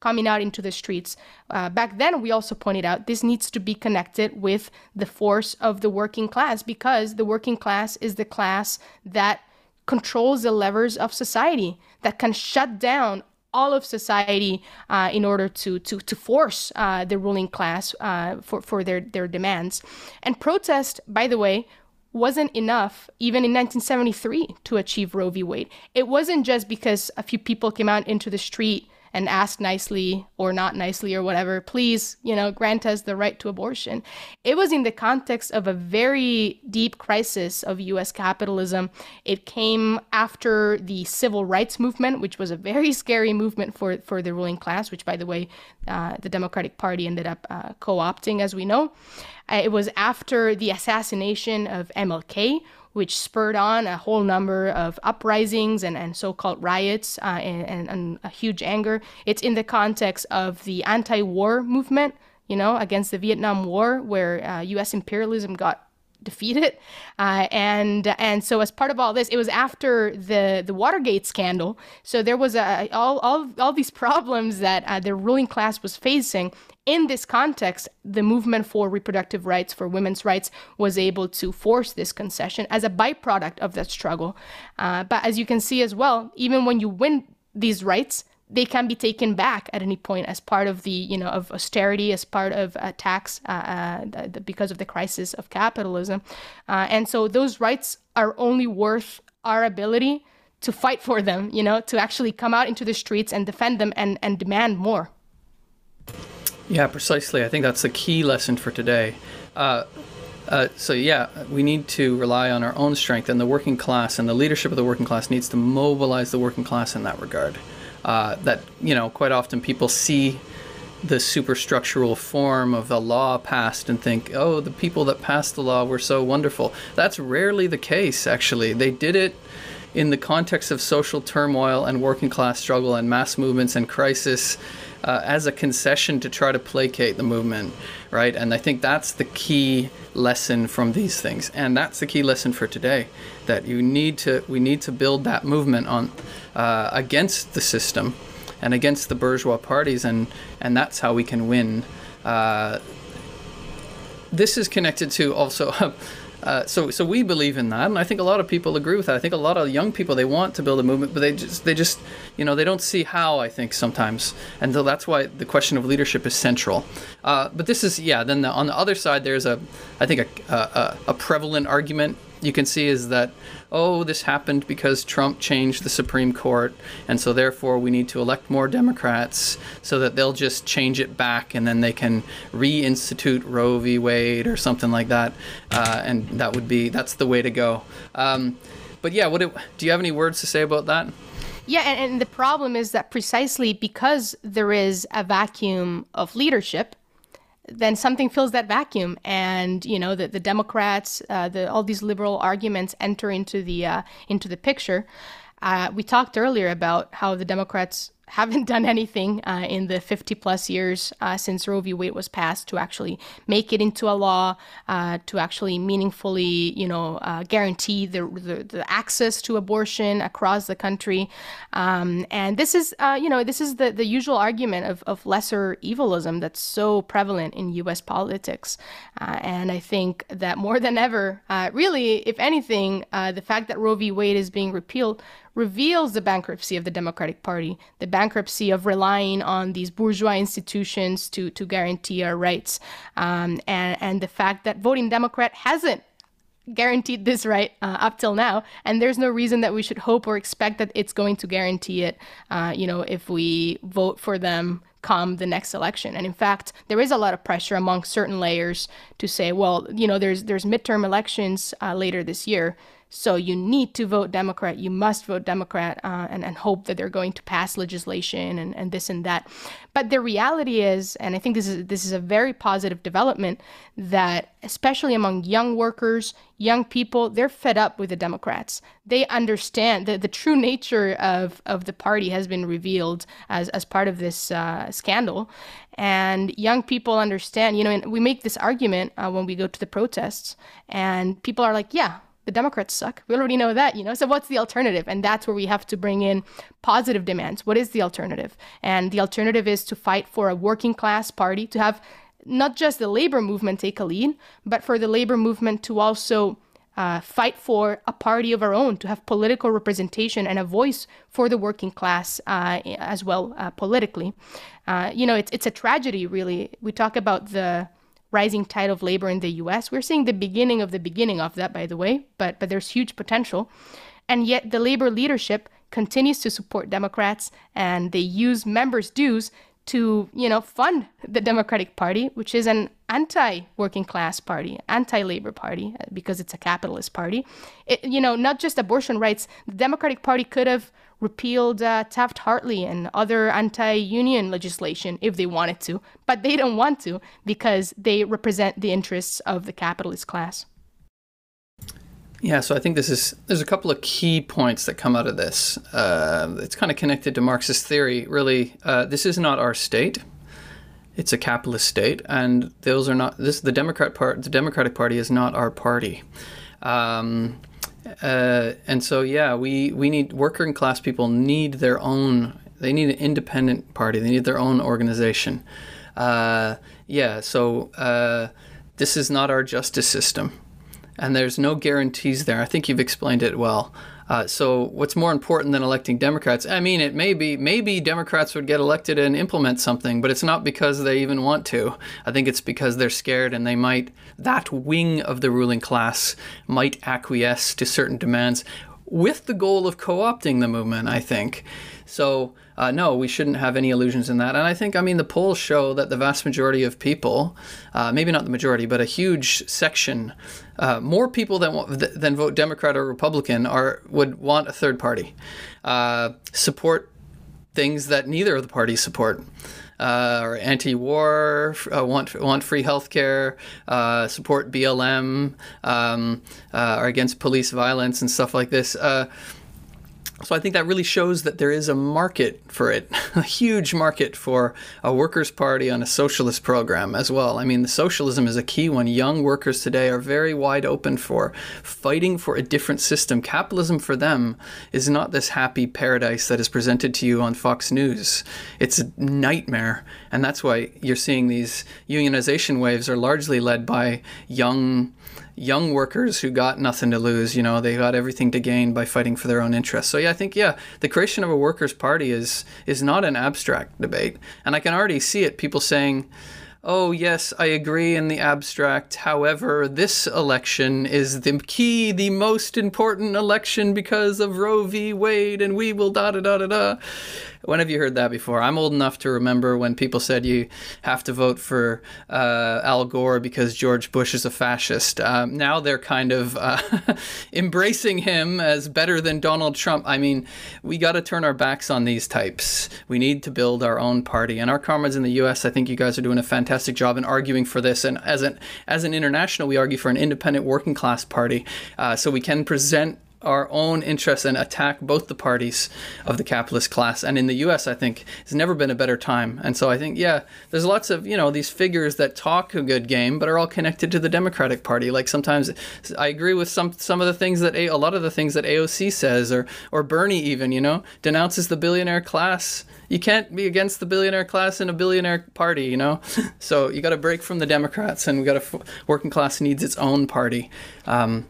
coming out into the streets. Uh, back then, we also pointed out this needs to be connected with the force of the working class because the working class is the class that controls the levers of society, that can shut down all of society uh, in order to to to force uh, the ruling class uh, for for their their demands. And protest, by the way, wasn't enough even in 1973 to achieve Roe v. Wade. It wasn't just because a few people came out into the street and ask nicely or not nicely or whatever, please, you know, grant us the right to abortion. It was in the context of a very deep crisis of US capitalism. It came after the civil rights movement, which was a very scary movement for, for the ruling class, which, by the way, uh, the Democratic Party ended up uh, co opting, as we know. Uh, it was after the assassination of MLK, which spurred on a whole number of uprisings and, and so called riots uh, and, and, and, a huge anger. It's in the context of the anti war movement, you know, against the Vietnam War, where uh, US imperialism got defeated. Uh, and and so as part of all this, it was after the the Watergate scandal. So there was a, all all all these problems that uh, the ruling class was facing. In this context, the movement for reproductive rights, for women's rights, was able to force this concession as a byproduct of that struggle. Uh, but as you can see as well, even when you win these rights, they can be taken back at any point as part of the you know of austerity as part of a tax uh, uh, the, because of the crisis of capitalism. Uh, and so those rights are only worth our ability to fight for them you know to actually come out into the streets and defend them and and demand more. Yeah precisely. I think that's the key lesson for today. Uh, uh, so yeah, we need to rely on our own strength, and the working class and the leadership of the working class needs to mobilize the working class in that regard uh, that you know quite often people see the superstructural form of the law passed and think, oh, the people that passed the law were so wonderful. That's rarely the case, actually. They did it in the context of social turmoil and working class struggle and mass movements and crisis uh, as a concession to try to placate the movement, right? And I think that's the key lesson from these things, and that's the key lesson for today. That you need to, we need to build that movement on uh, against the system and against the bourgeois parties, and and that's how we can win. Uh, this is connected to also uh, so so we believe in that, and I think a lot of people agree with that. I think a lot of young people they want to build a movement, but they just they just you know they don't see how. I think sometimes, and so that's why the question of leadership is central. Uh, but this is yeah. Then the, on the other side, there's a I think a, a, a prevalent argument you can see is that oh this happened because Trump changed the Supreme Court and so therefore we need to elect more Democrats so that they'll just change it back and then they can reinstitute Roe v. Wade or something like that uh, and that would be that's the way to go. Um, but yeah, what it, do you have any words to say about that? Yeah, and, and the problem is that precisely because there is a vacuum of leadership, then something fills that vacuum, and you know the, the Democrats, uh, the all these liberal arguments enter into the uh, into the picture. Uh, we talked earlier about how the Democrats haven't done anything uh, in the 50 plus years uh, since Roe v. Wade was passed to actually make it into a law, uh, to actually meaningfully, you know, uh, guarantee the, the, the, access to abortion across the country. Um, and this is, uh, you know, this is the, the usual argument of, of lesser evilism that's so prevalent in U.S. politics. Uh, and I think that more than ever, really, if anything, the fact that Roe v. Wade is being repealed reveals the bankruptcy of the Democratic Party, the bankruptcy of relying on these bourgeois institutions to, to guarantee our rights, um, and, and the fact that voting Democrat hasn't guaranteed this right uh, up till now, and there's no reason that we should hope or expect that it's going to guarantee it. Uh, you know, if we vote for them come the next election. And in fact, there is a lot of pressure among certain layers to say, well, you know, there's there's midterm elections uh, later this year. So you need to vote Democrat. You must vote Democrat uh, and, and hope that they're going to pass legislation and, and this and that. But the reality is, and I think this is this is a very positive development, that especially among young workers, young people, they're fed up with the Democrats. They understand that the true nature of, of the party has been revealed as, as part of this uh, scandal. And young people understand, you know, and we make this argument uh, when we go to the protests, and people are like, yeah, the Democrats suck. We already know that, you know. So what's the alternative? And that's where we have to bring in positive demands. What is the alternative? And the alternative is to fight for a working class party, to have not just the labor movement take a lead, but for the labor movement to also uh, fight for a party of our own, to have political representation and a voice for the working class uh, as well uh, politically. Uh, you know, it's it's a tragedy, really. We talk about the rising tide of labor in the US. We're seeing the beginning of the beginning of that, by the way, but, but there's huge potential. And yet the labor leadership continues to support Democrats and they use members' dues to, you know, fund the Democratic Party, which is an anti-working class party, anti-labor party, because it's a capitalist party. It, you know, not just abortion rights. The Democratic Party could have repealed uh, Taft-Hartley and other anti-union legislation if they wanted to, but they don't want to because they represent the interests of the capitalist class. Yeah, so I think this is there's a couple of key points that come out of this. Uh, it's kind of connected to Marxist theory. Really, uh, this is not our state; it's a capitalist state, and those are not this. The Democrat part, the Democratic Party, is not our party. Um, uh, and so yeah, we we need working class people need their own. They need an independent party. They need their own organization. Uh, yeah, so uh, this is not our justice system and there's no guarantees there. I think you've explained it well. Uh, so what's more important than electing Democrats? I mean, it may be maybe Democrats would get elected and implement something, but it's not because they even want to. I think it's because they're scared and they might that wing of the ruling class might acquiesce to certain demands with the goal of co-opting the movement. I think so uh, no, we shouldn't have any illusions in that. And I think, I mean, the polls show that the vast majority of people, uh, maybe not the majority, but a huge section, uh, more people than than vote Democrat or Republican are would want a third party, uh, support things that neither of the parties support. Uh, or anti-war, uh, want want free healthcare, uh, support BLM, um, uh, or against police violence and stuff like this. So I think that really shows that there is a market for it, a huge market for a workers' party on a socialist program as well. I mean, the socialism is a key one. Young workers today are very wide open for fighting for a different system. Capitalism for them is not this happy paradise that is presented to you on Fox News. It's a nightmare, and that's why you're seeing these unionization waves are largely led by young young workers who got nothing to lose. You know, they got everything to gain by fighting for their own interests. So yeah, I think yeah, the creation of a workers' party is is not an abstract debate, and I can already see it. People saying oh, yes, I agree in the abstract. However, this election is the key, the most important election because of Roe v. Wade, and we will da da da da da. When have you heard that before? I'm old enough to remember when people said you have to vote for uh, Al Gore because George Bush is a fascist. Um, now they're kind of uh, embracing him as better than Donald Trump. I mean, we got to turn our backs on these types. We need to build our own party. And our comrades in the U.S., I think you guys are doing a fantastic job in arguing for this. And as an as an international, we argue for an independent working class party, uh, so we can present our own interests and attack both the parties of the capitalist class. And in the US, I think it's never been a better time. And so I think, yeah, there's lots of, you know, these figures that talk a good game, but are all connected to the Democratic Party. Like sometimes I agree with some some of the things that a, a lot of the things that AOC says or or Bernie even, you know, denounces the billionaire class. You can't be against the billionaire class in a billionaire party, you know. so you got to break from the Democrats, and we got to working class needs its own party. Um,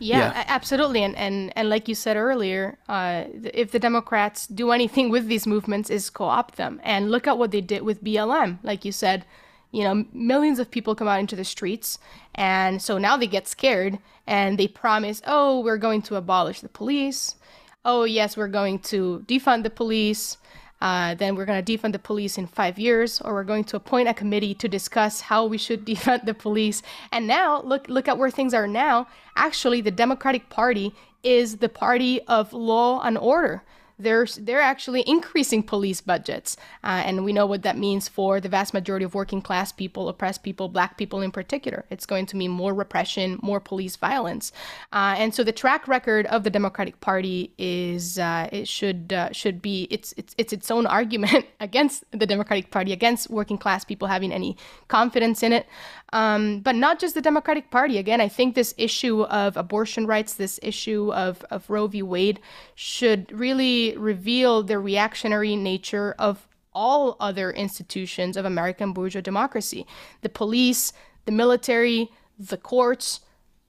yeah, yeah, absolutely. And, and and like you said earlier, uh, if the Democrats do anything with these movements, is co-opt them. And look at what they did with BLM. Like you said, you know, millions of people come out into the streets, and so now they get scared and they promise, oh, we're going to abolish the police. Oh yes, we're going to defund the police. Uh, then we're going to defund the police in five years, or we're going to appoint a committee to discuss how we should defund the police. And now, look look at where things are now. Actually, the Democratic Party is the party of law and order they're they're actually increasing police budgets, uh, and we know what that means for the vast majority of working class people, oppressed people, black people in particular. It's going to mean more repression, more police violence, uh, and so the track record of the Democratic Party is uh, it should uh, should be it's it's it's its own argument against the Democratic Party, against working class people having any confidence in it. Um, but not just the Democratic Party. Again, I think this issue of abortion rights, this issue of, of Roe v. Wade, should really reveal the reactionary nature of all other institutions of American bourgeois democracy the police, the military, the courts,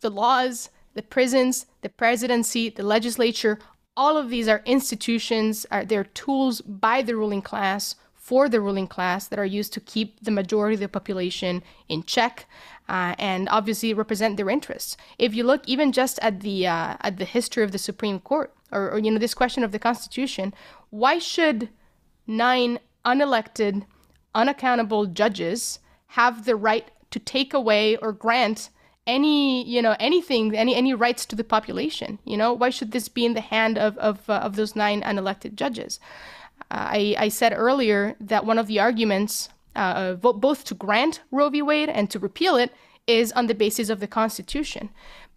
the laws, the prisons, the presidency, the legislature. All of these are institutions, are, they're tools by the ruling class for the ruling class that are used to keep the majority of the population in check uh, and obviously represent their interests. If you look even just at the uh, at the history of the Supreme Court, or, or you know this question of the Constitution, why should nine unelected, unaccountable judges have the right to take away or grant any you know anything any any rights to the population you know why should this be in the hand of of, uh, of those nine unelected judges I, I said earlier that one of the arguments, uh, both to grant Roe v. Wade and to repeal it, is on the basis of the Constitution.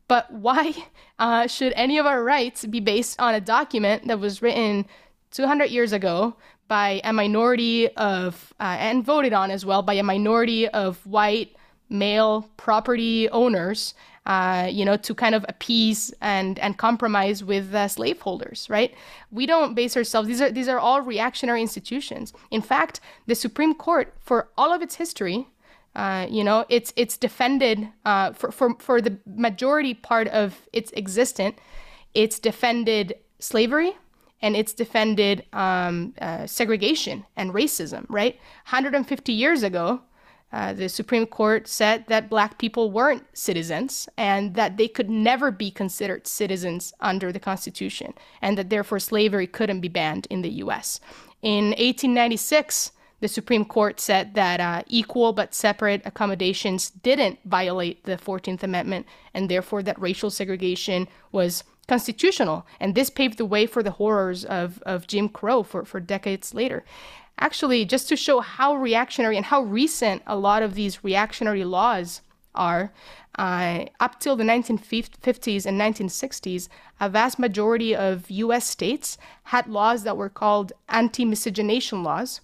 But why uh, should any of our rights be based on a document that was written 200 years ago by a minority of, uh, and voted on as well by a minority of white male property owners uh, you know, to kind of appease and and compromise with uh, slaveholders, right? We don't base ourselves. These are these are all reactionary institutions. In fact, the Supreme Court, for all of its history, uh, you know, it's it's defended uh, for, for for the majority part of its existence. It's defended slavery and it's defended um, uh, segregation and racism. Right, 150 years ago, uh, the Supreme Court said that black people weren't citizens and that they could never be considered citizens under the Constitution, and that therefore slavery couldn't be banned in the US. In 1896, the Supreme Court said that uh, equal but separate accommodations didn't violate the 14th Amendment, and therefore that racial segregation was constitutional. And this paved the way for the horrors of, of Jim Crow for, for decades later actually, just to show how reactionary and how recent a lot of these reactionary laws are, uh, up till the 1950s and 1960s, a vast majority of US states had laws that were called anti miscegenation laws.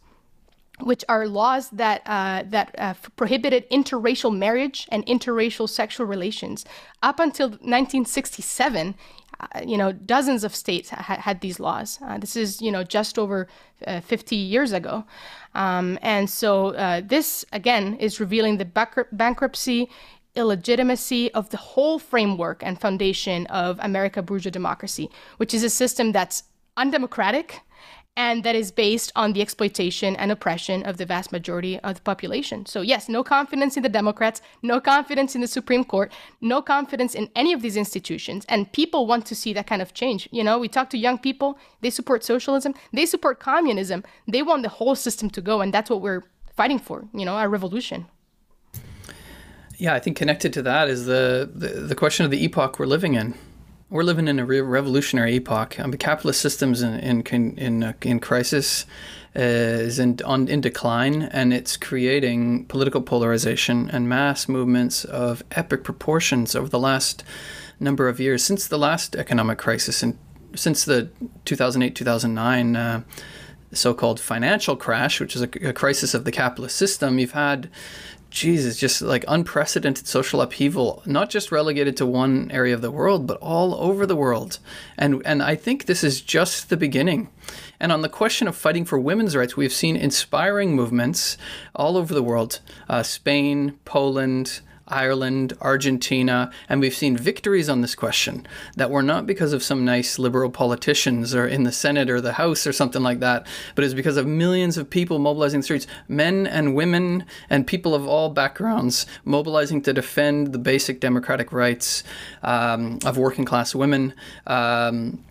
Which are laws that uh, that uh, prohibited interracial marriage and interracial sexual relations. Up until 1967, uh, you know, dozens of states ha- had these laws. Uh, this is, you know, just over uh, 50 years ago. Um, and so uh, this, again, is revealing the bankruptcy illegitimacy of the whole framework and foundation of America bourgeois democracy, which is a system that's undemocratic and that is based on the exploitation and oppression of the vast majority of the population. So, yes, no confidence in the Democrats, no confidence in the Supreme Court, no confidence in any of these institutions. And people want to see that kind of change. You know, we talk to young people, they support socialism, they support communism, they want the whole system to go. And that's what we're fighting for, you know, our revolution. Yeah, I think connected to that is the, the, the question of the epoch we're living in we're living in a re- revolutionary epoch. Um, capitalist systems in in in, uh, in crisis uh, is in on, in decline, and it's creating political polarization and mass movements of epic proportions over the last number of years since the last economic crisis and since the 2008 2009 uh, so-called financial crash, which is a, a crisis of the capitalist system. You've had Jesus, just like unprecedented social upheaval, not just relegated to one area of the world, but all over the world. And and I think this is just the beginning. And on the question of fighting for women's rights, we've seen inspiring movements all over the world: uh, Spain, Poland, Ireland, Argentina, and we've seen victories on this question that were not because of some nice liberal politicians or in the Senate or the House or something like that, but it's because of millions of people mobilizing the streets, men and women and people of all backgrounds mobilizing to defend the basic democratic rights um, of working class women. Um,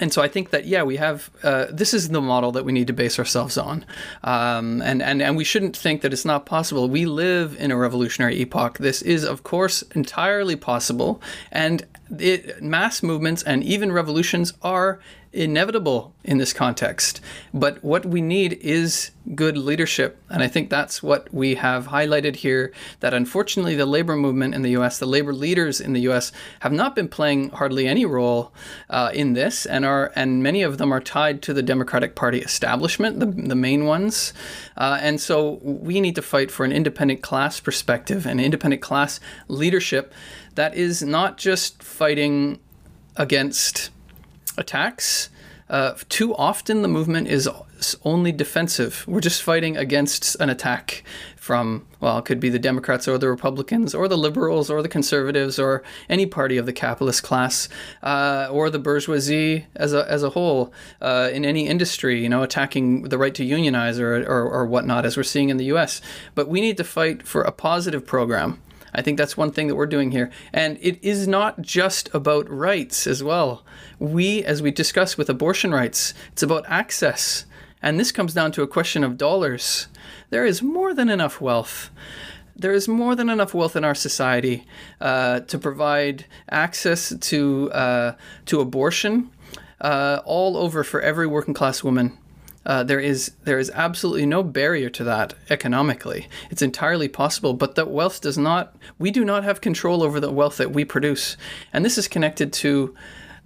and so I think that yeah, we have uh, this is the model that we need to base ourselves on, um, and and and we shouldn't think that it's not possible. We live in a revolutionary epoch. This is of course entirely possible, and it, mass movements and even revolutions are inevitable in this context. But what we need is good leadership. And I think that's what we have highlighted here that unfortunately the labor movement in the US, the labor leaders in the US, have not been playing hardly any role uh, in this and are and many of them are tied to the Democratic Party establishment, the, the main ones. Uh, and so we need to fight for an independent class perspective and independent class leadership that is not just fighting against attacks. Uh, too often, the movement is only defensive. We're just fighting against an attack from, well, it could be the Democrats or the Republicans or the liberals or the conservatives or any party of the capitalist class uh, or the bourgeoisie as a, as a whole uh, in any industry, you know, attacking the right to unionize or, or, or whatnot, as we're seeing in the US. But we need to fight for a positive program I think that's one thing that we're doing here. And it is not just about rights as well. We, as we discussed with abortion rights, it's about access. And this comes down to a question of dollars. There is more than enough wealth. There is more than enough wealth in our society uh, to provide access to uh, to abortion uh, all over for every working class woman. Uh, there is there is absolutely no barrier to that economically. It's entirely possible, but that wealth does not. We do not have control over the wealth that we produce, and this is connected to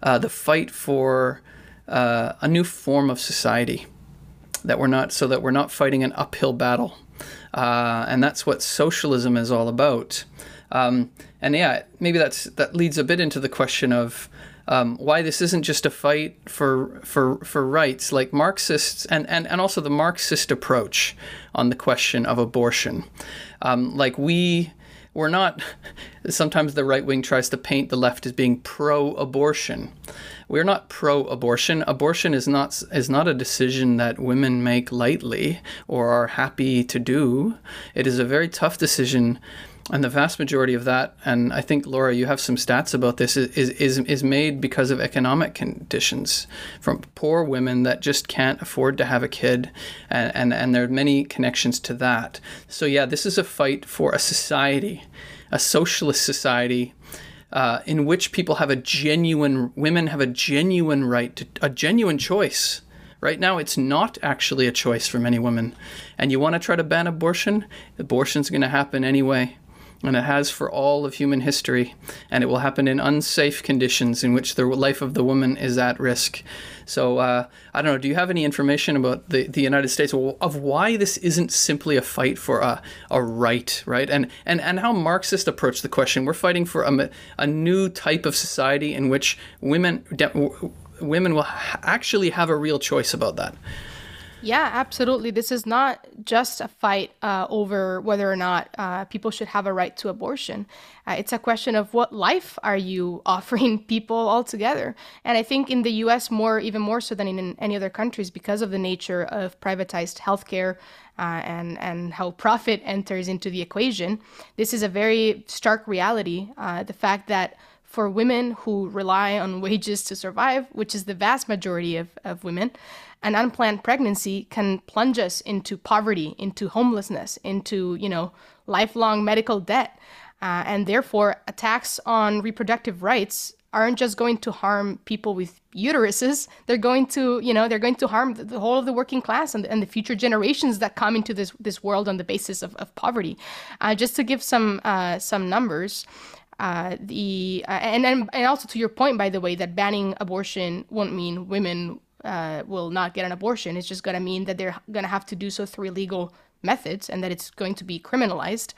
uh, the fight for uh, a new form of society that we're not so that we're not fighting an uphill battle, uh, and that's what socialism is all about. Um, and yeah, maybe that's that leads a bit into the question of um, why this isn't just a fight for for for rights, like Marxists and, and, and also the Marxist approach on the question of abortion. Um, like we we're not sometimes the right wing tries to paint the left as being pro-abortion. We're not pro-abortion. Abortion is not is not a decision that women make lightly or are happy to do. It is a very tough decision and the vast majority of that, and I think Laura, you have some stats about this, is is is made because of economic conditions from poor women that just can't afford to have a kid, and and, and there are many connections to that. So yeah, this is a fight for a society, a socialist society. Uh, in which people have a genuine, women have a genuine right to a genuine choice. Right now, it's not actually a choice for many women. And you want to try to ban abortion? Abortion's going to happen anyway and it has for all of human history, and it will happen in unsafe conditions in which the life of the woman is at risk. So, uh, I don't know, do you have any information about the, the United States of why this isn't simply a fight for a, a right, right? And, and, and how Marxist approach the question? We're fighting for a, a new type of society in which women, de- women will actually have a real choice about that. Yeah, absolutely. This is not just a fight uh, over whether or not uh, people should have a right to abortion. Uh, it's a question of what life are you offering people altogether. And I think in the U.S. more, even more so than in any other countries, because of the nature of privatized healthcare uh, and and how profit enters into the equation, this is a very stark reality. Uh, the fact that for women who rely on wages to survive, which is the vast majority of, of women, an unplanned pregnancy can plunge us into poverty, into homelessness, into, you know, lifelong medical debt. Uh, and therefore, attacks on reproductive rights aren't just going to harm people with uteruses they're going to you know they're going to harm the, whole of the working class and, and, the future generations that come into this this world on the basis of, of poverty uh, just to give some uh, some numbers uh, the uh, and, and and also to your point by the way that banning abortion won't mean women uh, will not get an abortion. It's just going to mean that they're going to have to do so through illegal methods and that it's going to be criminalized.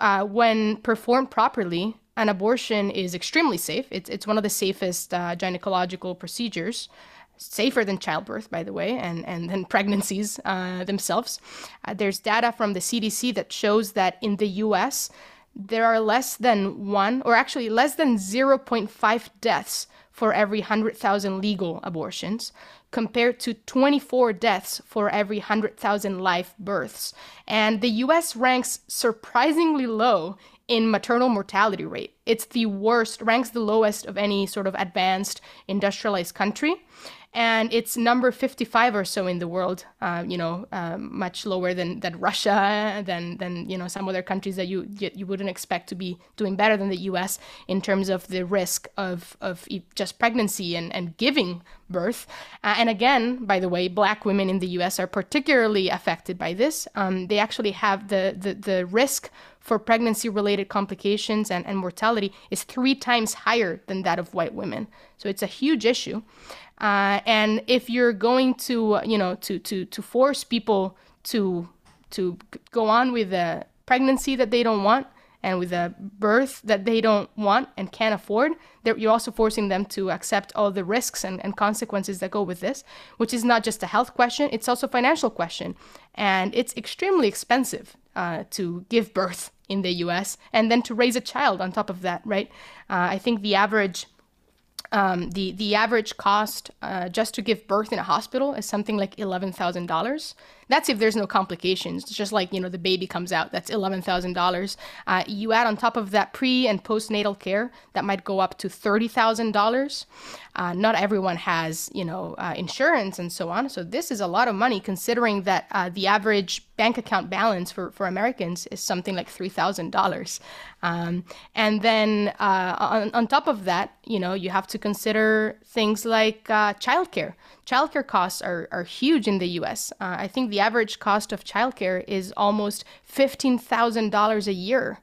Uh, when performed properly, an abortion is extremely safe. It's, it's one of the safest uh, gynecological procedures, safer than childbirth, by the way, and, and then pregnancies uh, themselves. Uh, there's data from the CDC that shows that in the US, there are less than one, or actually less than 0.5 deaths for every 100,000 legal abortions, compared to 24 deaths for every 100,000 live births. And the US ranks surprisingly low in maternal mortality rate. It's the worst, ranks the lowest of any sort of advanced industrialized country and it's number 55 or so in the world. Uh, you know, uh, much lower than, than Russia, than than you know some other countries that you you wouldn't expect to be doing better than the U.S. in terms of the risk of of just pregnancy and and giving birth. Uh, and again, by the way, Black women in the U.S. are particularly affected by this. Um, they actually have the the, the risk for pregnancy related complications and, and mortality is three times higher than that of white women. So it's a huge issue. Uh, and if you're going to, you know, to, to, to force people to, to go on with a pregnancy that they don't want and with a birth that they don't want and can't afford, you're also forcing them to accept all the risks and, and consequences that go with this, which is not just a health question, it's also a financial question. And it's extremely expensive uh, to give birth in the US and then to raise a child on top of that, right? Uh, I think the average um, the the average cost uh, just to give birth in a hospital is something like eleven thousand dollars. That's if there's no complications. It's just like you know the baby comes out. That's eleven thousand uh, dollars. You add on top of that pre and postnatal care that might go up to thirty thousand uh. Not everyone has you know uh, insurance and so on. So this is a lot of money considering that uh, the average bank account balance for, for Americans is something like three thousand um, dollars. And then uh, on on top of that, you know you have to consider things like uh, childcare. Childcare costs are, are huge in the US. Uh, I think the average cost of childcare is almost $15,000 a year.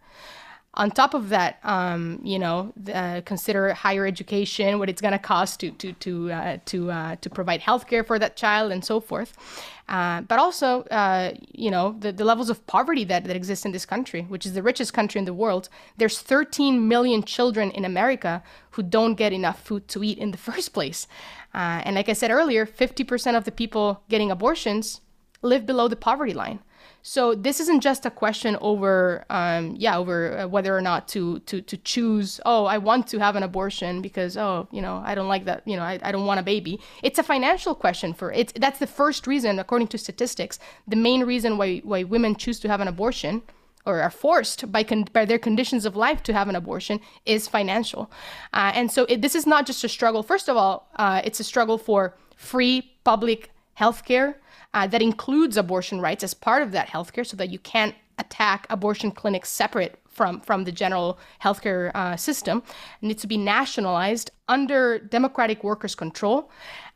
On top of that, um, you know, uh, consider higher education, what it's going to cost to to to uh, to uh, to provide healthcare for that child, and so forth. Uh, but also, uh, you know, the, the levels of poverty that, that exist in this country, which is the richest country in the world. There's 13 million children in America who don't get enough food to eat in the first place. Uh, and like I said earlier, 50% of the people getting abortions live below the poverty line. So this isn't just a question over, um, yeah, over uh, whether or not to to to choose. Oh, I want to have an abortion because oh, you know, I don't like that. You know, I, I don't want a baby. It's a financial question for it. That's the first reason, according to statistics, the main reason why why women choose to have an abortion or are forced by, con- by their conditions of life to have an abortion is financial. Uh, and so it, this is not just a struggle. First of all, uh, it's a struggle for free public health care uh, that includes abortion rights as part of that healthcare so that you can't attack abortion clinics separate from, from the general healthcare uh, system. It needs to be nationalized under democratic workers' control.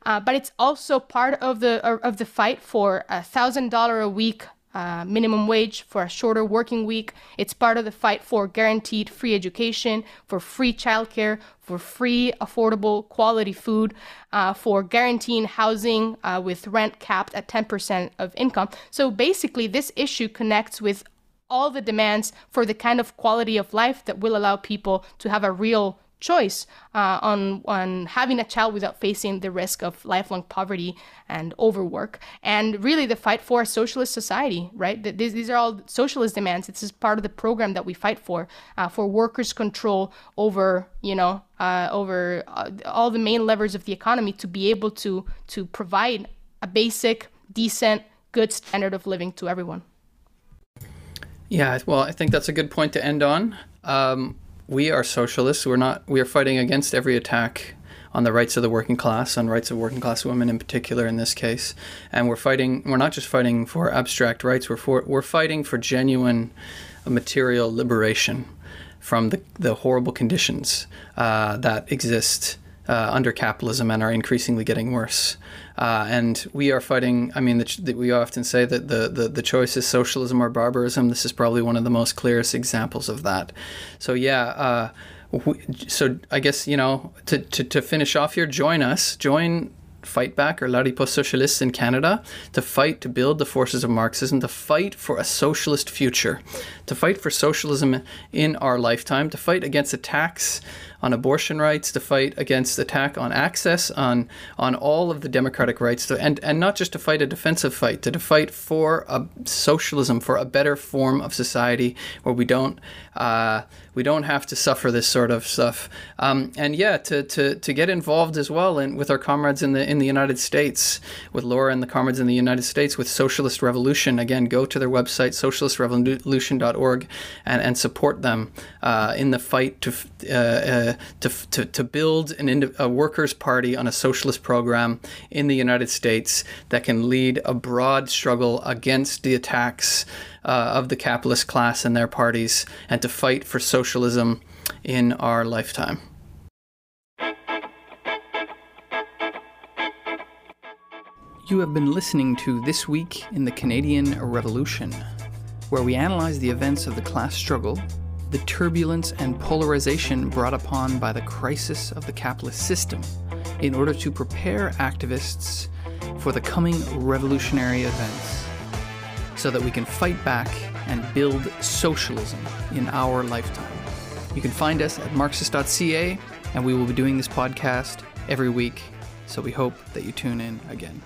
Uh, but it's also part of the of the fight for a thousand dollar a week uh, minimum wage, for a shorter working week. It's part of the fight for guaranteed free education, for free childcare, for free, affordable, quality food, uh, for guaranteeing housing uh, with rent capped at 10% of income. So basically, this issue connects with all the demands for the kind of quality of life that will allow people to have a real choice uh, on on having a child without facing the risk of lifelong poverty and overwork, and really the fight for a socialist society. Right, these, these are all socialist demands. This is part of the program that we fight for uh, for workers' control over you know uh, over uh, all the main levers of the economy to be able to to provide a basic, decent, good standard of living to everyone. Yeah, well, I think that's a good point to end on. Um, we are socialists. We're not. We are fighting against every attack on the rights of the working class, on rights of working class women in particular in this case. And we're fighting. We're not just fighting for abstract rights. We're for. We're fighting for genuine material liberation from the the horrible conditions uh, that exist uh, under capitalism and are increasingly getting worse. Uh, and we are fighting. I mean, we often say that the, the, the choice is socialism or barbarism. This is probably one of the most clearest examples of that. So, yeah. Uh, we, so, I guess, you know, to, to, to finish off here, join us. Join Fightback or La Riposte Socialiste in Canada to fight to build the forces of Marxism, to fight for a socialist future, to fight for socialism in our lifetime, to fight against attacks on abortion rights, to fight against attack on access, on on all of the democratic rights, to, and and not just to fight a defensive fight, to, to fight for a socialism, for a better form of society where we don't uh, we don't have to suffer this sort of stuff. Um, and yeah, to, to to get involved as well in, with our comrades in the in the United States, with Laura and the comrades in the United States, with Socialist Revolution. Again, go to their website socialistrevolution.org and and support them uh, in the fight to. Uh, uh to, to, to build an, a workers' party on a socialist program in the United States that can lead a broad struggle against the attacks uh, of the capitalist class and their parties and to fight for socialism in our lifetime. You have been listening to This Week in the Canadian Revolution, where we analyze the events of the class struggle the turbulence and polarization brought upon by the crisis of the capitalist system in order to prepare activists for the coming revolutionary events so that we can fight back and build socialism in our lifetime. You can find us at marxist.ca, and we will be doing this podcast every week, so we hope that you tune in again.